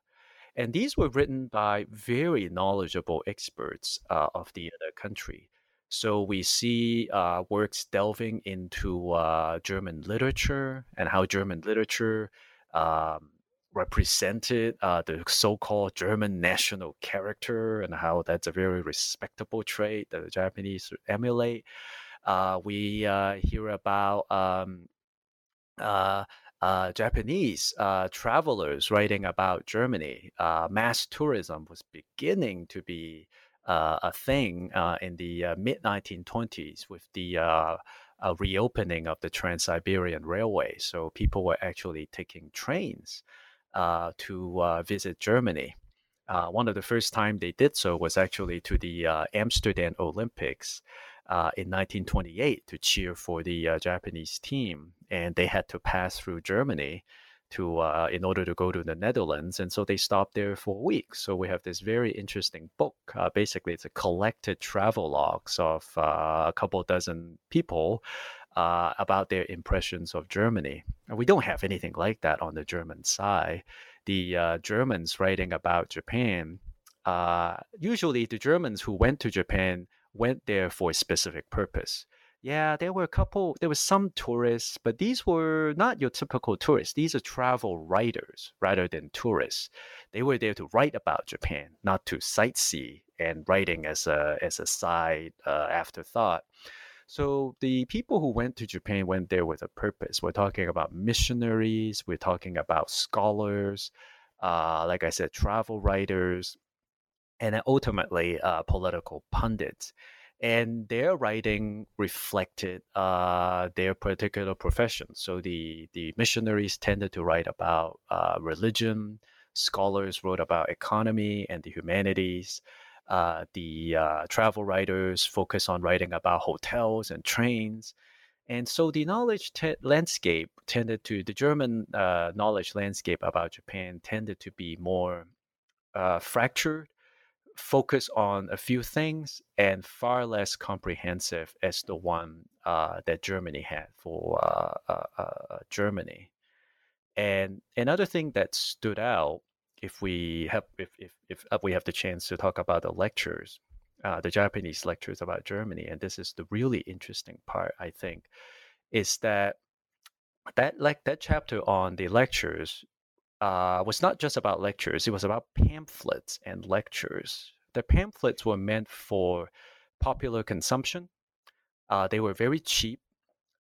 And these were written by very knowledgeable experts uh, of the other country. So we see uh, works delving into uh, German literature and how German literature um, represented uh, the so-called German national character and how that's a very respectable trait that the Japanese emulate. Uh, we uh, hear about um, uh, uh, Japanese uh, travelers writing about Germany. mass tourism was beginning to be a thing in the mid 1920s with the reopening of the Trans Siberian Railway. So people were actually taking trains uh, to uh, visit Germany. Uh, one of the first time they did so was actually to the uh, Amsterdam Olympics uh, in 1928 to cheer for the uh, Japanese team, and they had to pass through Germany to in order to go to the Netherlands, and so they stopped there for a week. So we have this very interesting book. basically, it's a collected travel logs of a couple dozen people uh, about their impressions of Germany. And we don't have anything like that on the German side. The uh, Germans writing about Japan, uh, usually the Germans who went to Japan went there for a specific purpose. Yeah, there were a couple, there were some tourists, but these were not your typical tourists. These are travel writers rather than tourists. They were there to write about Japan, not to sightsee and writing as a, as a side uh, afterthought. So the people who went to Japan went there with a purpose. We're talking about missionaries, we're talking about scholars, uh, like I said, travel writers, and ultimately uh, political pundits. And their writing reflected uh, their particular profession. So the, the missionaries tended to write about uh, religion, scholars wrote about economy and the humanities. Uh, the uh, travel writers focus on writing about hotels and trains. And so the knowledge landscape tended to, the German uh, knowledge landscape about Japan tended to be more uh, fractured, focus on a few things, and far less comprehensive as the one uh, that Germany had for uh, Germany. And another thing that stood out if we have if if, if uh, we have the chance to talk about the lectures, uh, the Japanese lectures about Germany, and this is the really interesting part, I think, is that that like that chapter on the lectures uh, was not just about lectures; it was about pamphlets and lectures. The pamphlets were meant for popular consumption. Uh, they were very cheap.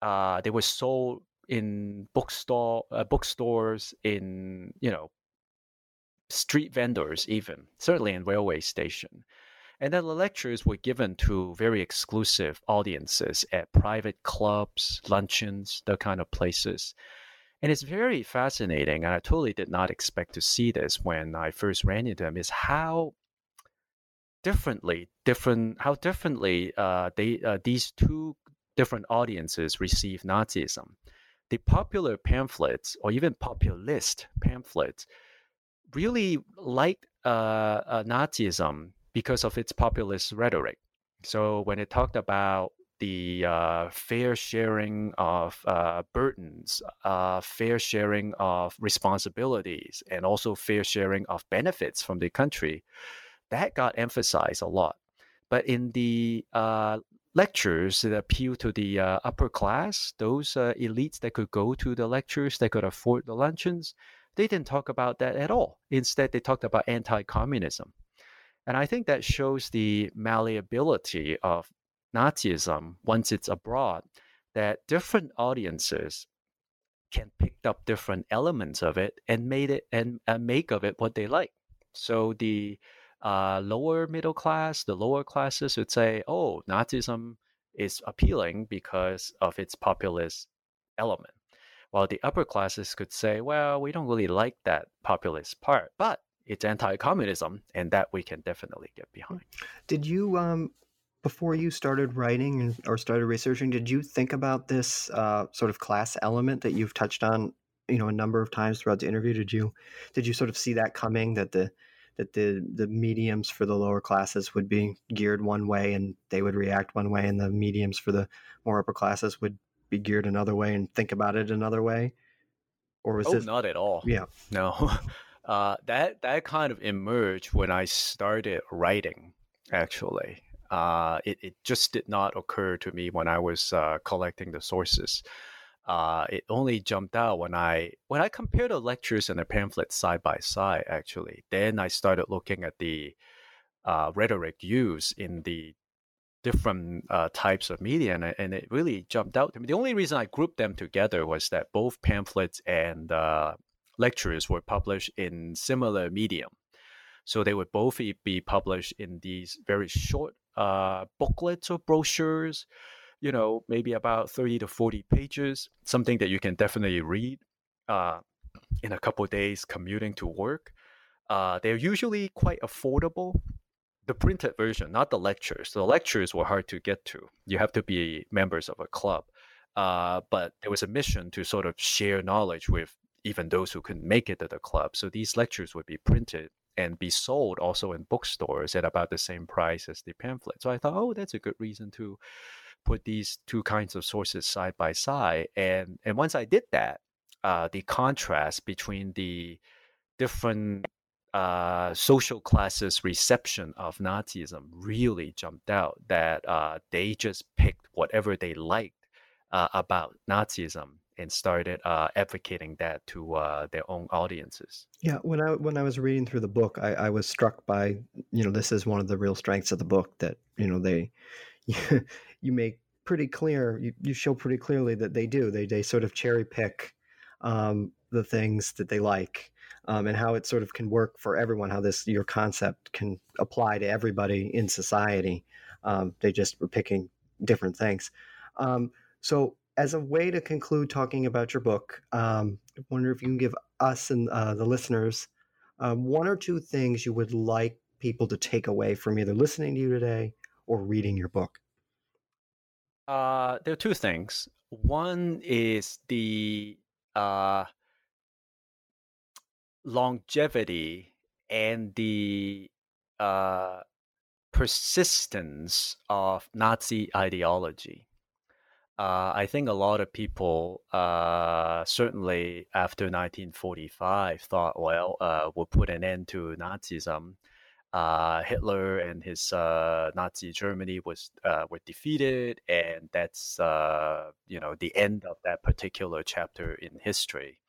Uh, they were sold in bookstore uh, bookstores in you know street vendors, even, certainly in railway station. And then the lectures were given to very exclusive audiences at private clubs, luncheons, the kind of places. And it's very fascinating, and I totally did not expect to see this when I first ran into them, is how differently, different, how differently uh, they uh, these two different audiences receive Nazism. The popular pamphlets, or even populist pamphlets, really liked uh, uh, Nazism because of its populist rhetoric. So when it talked about the uh, fair sharing of uh, burdens, uh, fair sharing of responsibilities, and also fair sharing of benefits from the country, that got emphasized a lot. But in the uh, lectures that appeal to the uh, upper class, those uh, elites that could go to the lectures, that could afford the luncheons, they didn't talk about that at all. Instead, they talked about anti communism. And I think that shows the malleability of Nazism once it's abroad, that different audiences can pick up different elements of it and made it and uh, make of it what they like. So the uh, lower middle class, the lower classes would say, "Oh, Nazism is appealing because of its populist element." While the upper classes could say, well, we don't really like that populist part, but it's anti-communism, and that we can definitely get behind. Did you, um, before you started writing or started researching, did you think about this uh, sort of class element that you've touched on, you know, a number of times throughout the interview? Did you, did you sort of see that coming that the that the the mediums for the lower classes would be geared one way and they would react one way, and the mediums for the more upper classes would be geared another way and think about it another way? Or was oh, this... not at all. Yeah. No. Uh, that that kind of emerged when I started writing. Actually, uh, it it just did not occur to me when I was uh, collecting the sources. Uh, it only jumped out when I when I compared the lectures and the pamphlets side by side. Actually, then I started looking at the uh, rhetoric used in the different uh, types of media, and, and, it really jumped out to me. The only reason I grouped them together was that both pamphlets and uh, lectures were published in similar medium, so they would both be published in these very short uh, booklets or brochures. You know, maybe about thirty to forty pages, something that you can definitely read uh, in a couple days commuting to work. Uh, they're usually quite affordable the printed version, not the lectures. The lectures were hard to get to. You have to be members of a club. Uh, but there was a mission to sort of share knowledge with even those who couldn't make it to the club. So these lectures would be printed and be sold also in bookstores at about the same price as the pamphlet. So I thought, oh, that's a good reason to put these two kinds of sources side by side. And and once I did that, uh, the contrast between the different uh, social classes' reception of Nazism really jumped out. That uh, they just picked whatever they liked uh, about Nazism and started uh, advocating that to uh, their own audiences. Yeah, when I when I was reading through the book, I, I was struck by you know this is one of the real strengths of the book that you know they you make pretty clear. You, you show pretty clearly that they do. They they sort of cherry pick um, the things that they like um, and how it sort of can work for everyone. How this your concept can apply to everybody in society. Um, they just were picking different things. Um, so, as a way to conclude talking about your book, um, I wonder if you can give us and uh, the listeners um, one or two things you would like people to take away from either listening to you today or reading your book. Uh, there are two things. One is the uh, longevity and the uh, persistence of Nazi ideology. Uh, I think a lot of people, uh, certainly after 1945, thought, well, uh, we'll put an end to Nazism. Uh, Hitler and his uh, Nazi Germany was uh, were defeated, and that's you know the end of that particular chapter in history.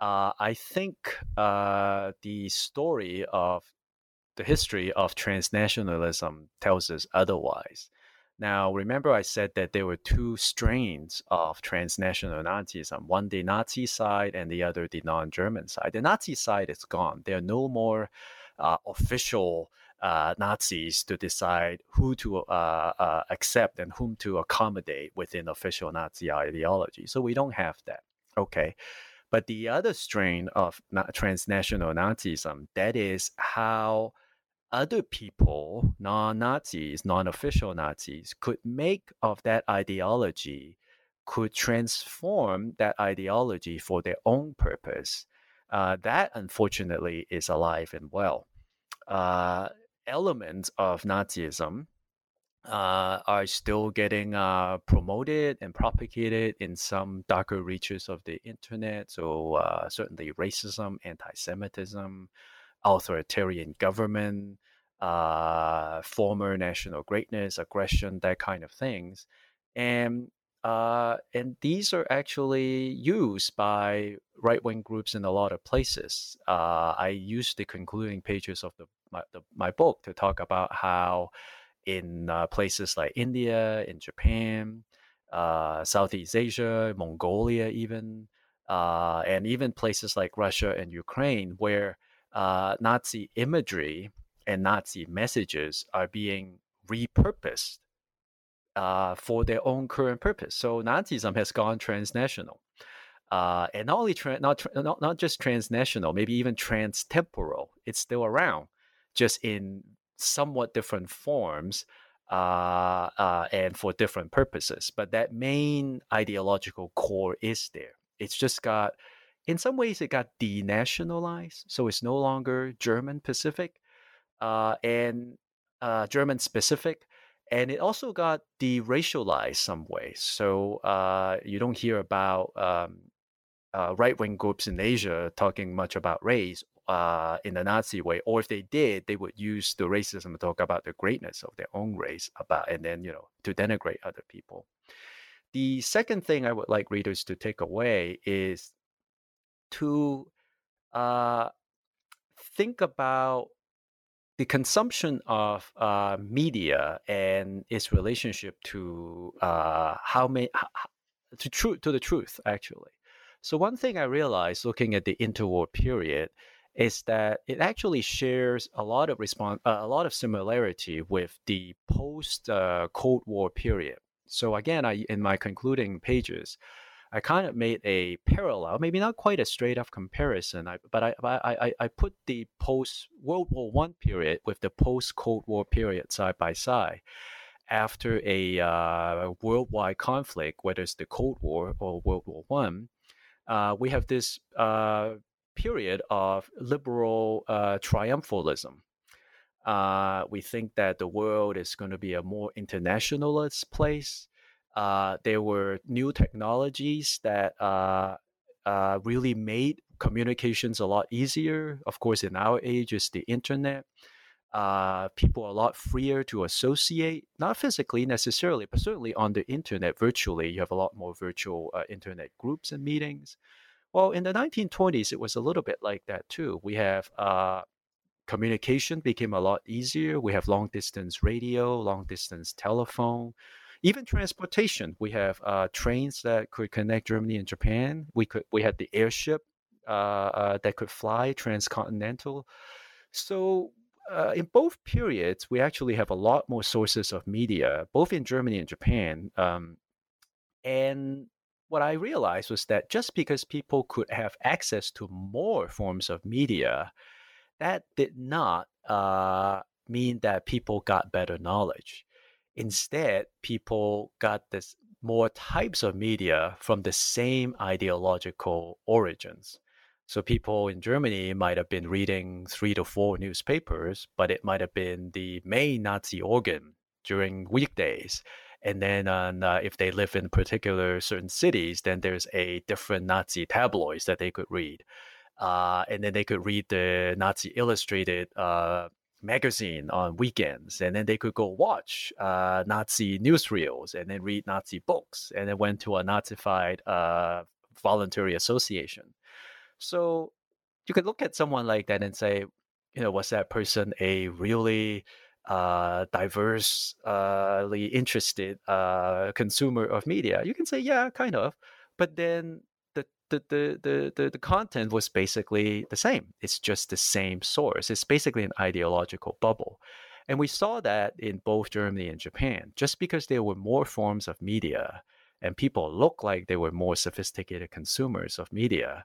I think the story of the history of transnationalism tells us otherwise. Now, remember, I said that there were two strains of transnational Nazism one the Nazi side and the other the non German side. The Nazi side is gone. There are no more uh, official uh, Nazis to decide who to uh, uh accept and whom to accommodate within official Nazi ideology. So we don't have that. Okay. But the other strain of transnational Nazism, that is how other people, non Nazis, non official Nazis, could make of that ideology, could transform that ideology for their own purpose. Uh, that, unfortunately, is alive and well. Uh, elements of Nazism uh, are still getting uh, promoted and propagated in some darker reaches of the internet. So, uh, certainly, racism, anti Semitism, authoritarian government, uh, former national greatness, aggression, that kind of things. And uh, and these are actually used by right wing groups in a lot of places. Uh, I use the concluding pages of the my, the, my book to talk about how in uh, places like India, in Japan, uh, Southeast Asia, Mongolia, even, uh, and even places like Russia and Ukraine, where uh, Nazi imagery and Nazi messages are being repurposed uh, for their own current purpose. So Nazism has gone transnational. Uh, and not only tra- not, tra- not not just transnational, maybe even transtemporal. It's still around, just in somewhat different forms uh, uh, and for different purposes. But that main ideological core is there. It's just got in some ways it got denationalized, so it's no longer German Pacific uh, and uh, German specific, and it also got deracialized some way. So uh, you don't hear about um, uh, right wing groups in Asia talking much about race uh, in the Nazi way, or if they did, they would use the racism to talk about the greatness of their own race, about and then you know to denigrate other people. The second thing I would like readers to take away is to uh, think about the consumption of uh, media and its relationship to uh, how many to truth to the truth actually. So one thing I realized looking at the interwar period is that it actually shares a lot of response uh, a lot of similarity with the post uh, Cold War period. So again, I in my concluding pages, I kind of made a parallel, maybe not quite a straight up comparison, I, but I, I, I put the post World War One period with the post Cold War period side by side. After a uh, worldwide conflict, whether it's the Cold War or World War One, uh, we have this uh, period of liberal uh, triumphalism. Uh, we think that the world is going to be a more internationalist place. Uh, there were new technologies that uh, uh, really made communications a lot easier. Of course, in our age, is the internet. Uh, people are a lot freer to associate, not physically necessarily, but certainly on the internet, virtually. You have a lot more virtual uh, internet groups and meetings. Well, in the 1920s, it was a little bit like that too. We have uh, communication became a lot easier. We have long distance radio, long distance telephone even transportation. We have uh, trains that could connect Germany and Japan. We could we had the airship uh, uh, that could fly transcontinental. So uh, in both periods, we actually have a lot more sources of media, both in Germany and Japan. Um, and what I realized was that just because people could have access to more forms of media, that did not uh, mean that people got better knowledge. Instead, people got this more types of media from the same ideological origins. So people in Germany might have been reading three to four newspapers, but it might have been the main Nazi organ during weekdays. And then uh, if they live in particular certain cities, then there's a different Nazi tabloids that they could read. Uh, and then they could read the Nazi Illustrated uh, magazine on weekends, and then they could go watch uh, Nazi newsreels, and then read Nazi books, and then went to a Nazified uh, voluntary association. So you could look at someone like that and say, you know, was that person a really uh, diversely interested uh, consumer of media? You can say, yeah, kind of. But then the, the, the, the, the, content was basically the same. It's just the same source. It's basically an ideological bubble. And we saw that in both Germany and Japan. Just because there were more forms of media and people looked like they were more sophisticated consumers of media,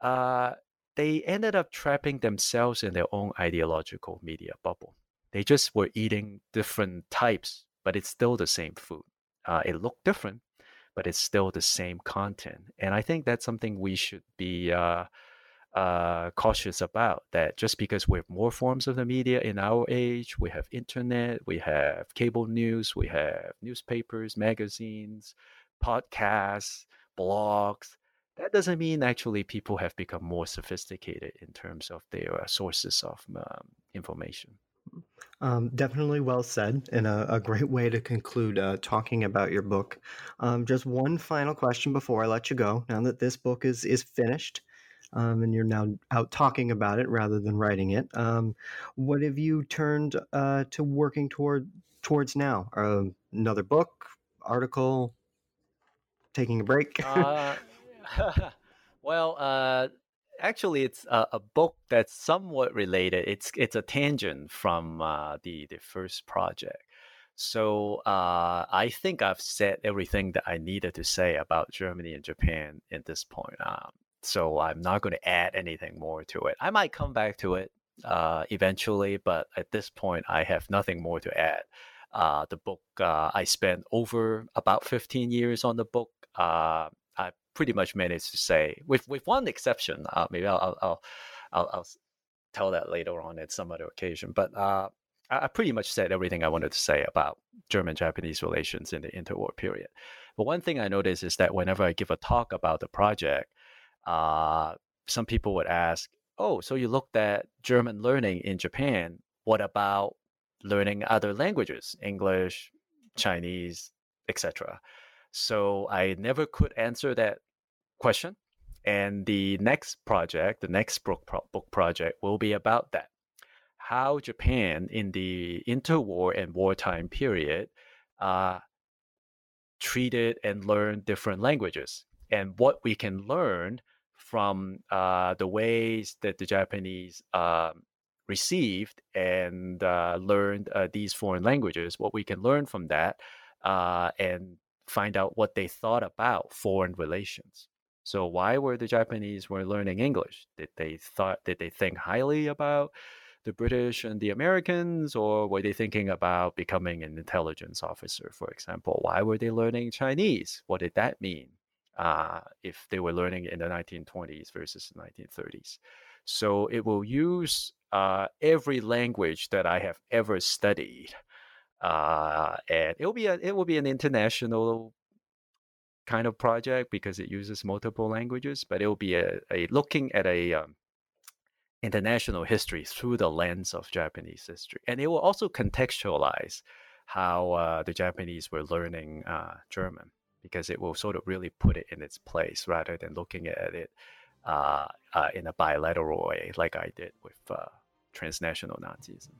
uh, they ended up trapping themselves in their own ideological media bubble. They just were eating different types, but it's still the same food. Uh, it looked different, but it's still the same content. And I think that's something we should be uh, uh, cautious about. That just because we have more forms of the media in our age, we have internet, we have cable news, we have newspapers, magazines, podcasts, blogs that doesn't mean actually people have become more sophisticated in terms of their uh, sources of um, information. Um, definitely well said, and a, a, great way to conclude uh, talking about your book. Um, just one final question before I let you go. Now that this book is is finished, um, and you're now out talking about it rather than writing it, um, what have you turned uh, to working toward towards now? Uh, another book, article, taking a break? Uh, well, uh, actually, it's a, a, book that's somewhat related. It's it's a tangent from uh, the the first project. So uh, I think I've said everything that I needed to say about Germany and Japan at this point. Um, so I'm not going to add anything more to it. I might come back to it uh, eventually, but at this point, I have nothing more to add. Uh, the book uh, I spent over about 15 years on the book. Pretty much managed to say, with with one exception. Uh, maybe I'll I'll, I'll I'll tell that later on at some other occasion. But uh, I pretty much said everything I wanted to say about German-Japanese relations in the interwar period. But one thing I noticed is that whenever I give a talk about the project, uh, some people would ask, "Oh, so you looked at German learning in Japan? What about learning other languages, English, Chinese, etc.?" So I never could answer that question. And the next project, the next book, book project, will be about that. How Japan in the interwar and wartime period uh, treated and learned different languages, and what we can learn from uh, the ways that the Japanese uh, received and uh, learned uh, these foreign languages, what we can learn from that, uh, and find out what they thought about foreign relations. So why were the Japanese were learning English? Did they thought did they think highly about the British and the Americans, or were they thinking about becoming an intelligence officer, for example? Why were they learning Chinese? What did that mean uh, if they were learning in the 1920s versus the 1930s? So it will use uh, every language that I have ever studied uh, and it will be a it will be an international kind of project because it uses multiple languages, but it will be a, a looking at a um, international history through the lens of Japanese history, and it will also contextualize how uh, the Japanese were learning uh, German because it will sort of really put it in its place rather than looking at it uh, uh in a bilateral way like I did with uh, transnational Nazism.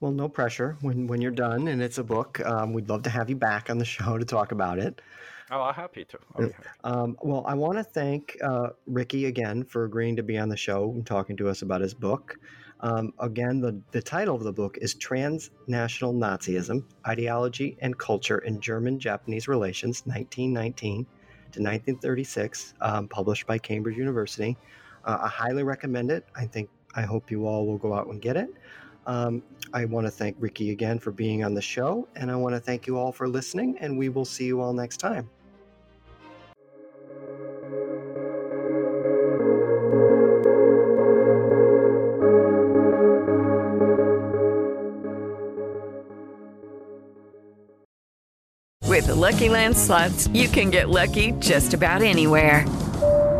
Well, no pressure. When when you're done and it's a book, um, we'd love to have you back on the show to talk about it. Oh, I'm happy to. I'll happy. Um, well, I want to thank uh, Ricky again for agreeing to be on the show and talking to us about his book. Um, again, the, the title of the book is Transnational Nazism Ideology and Culture in German Japanese Relations, 1919 to 1936, um, published by Cambridge University. Uh, I highly recommend it. I think, I hope you all will go out and get it. Um, I want to thank Ricky again for being on the show, and I want to thank you all for listening, and we will see you all next time. With the Lucky Land slots, you can get lucky just about anywhere.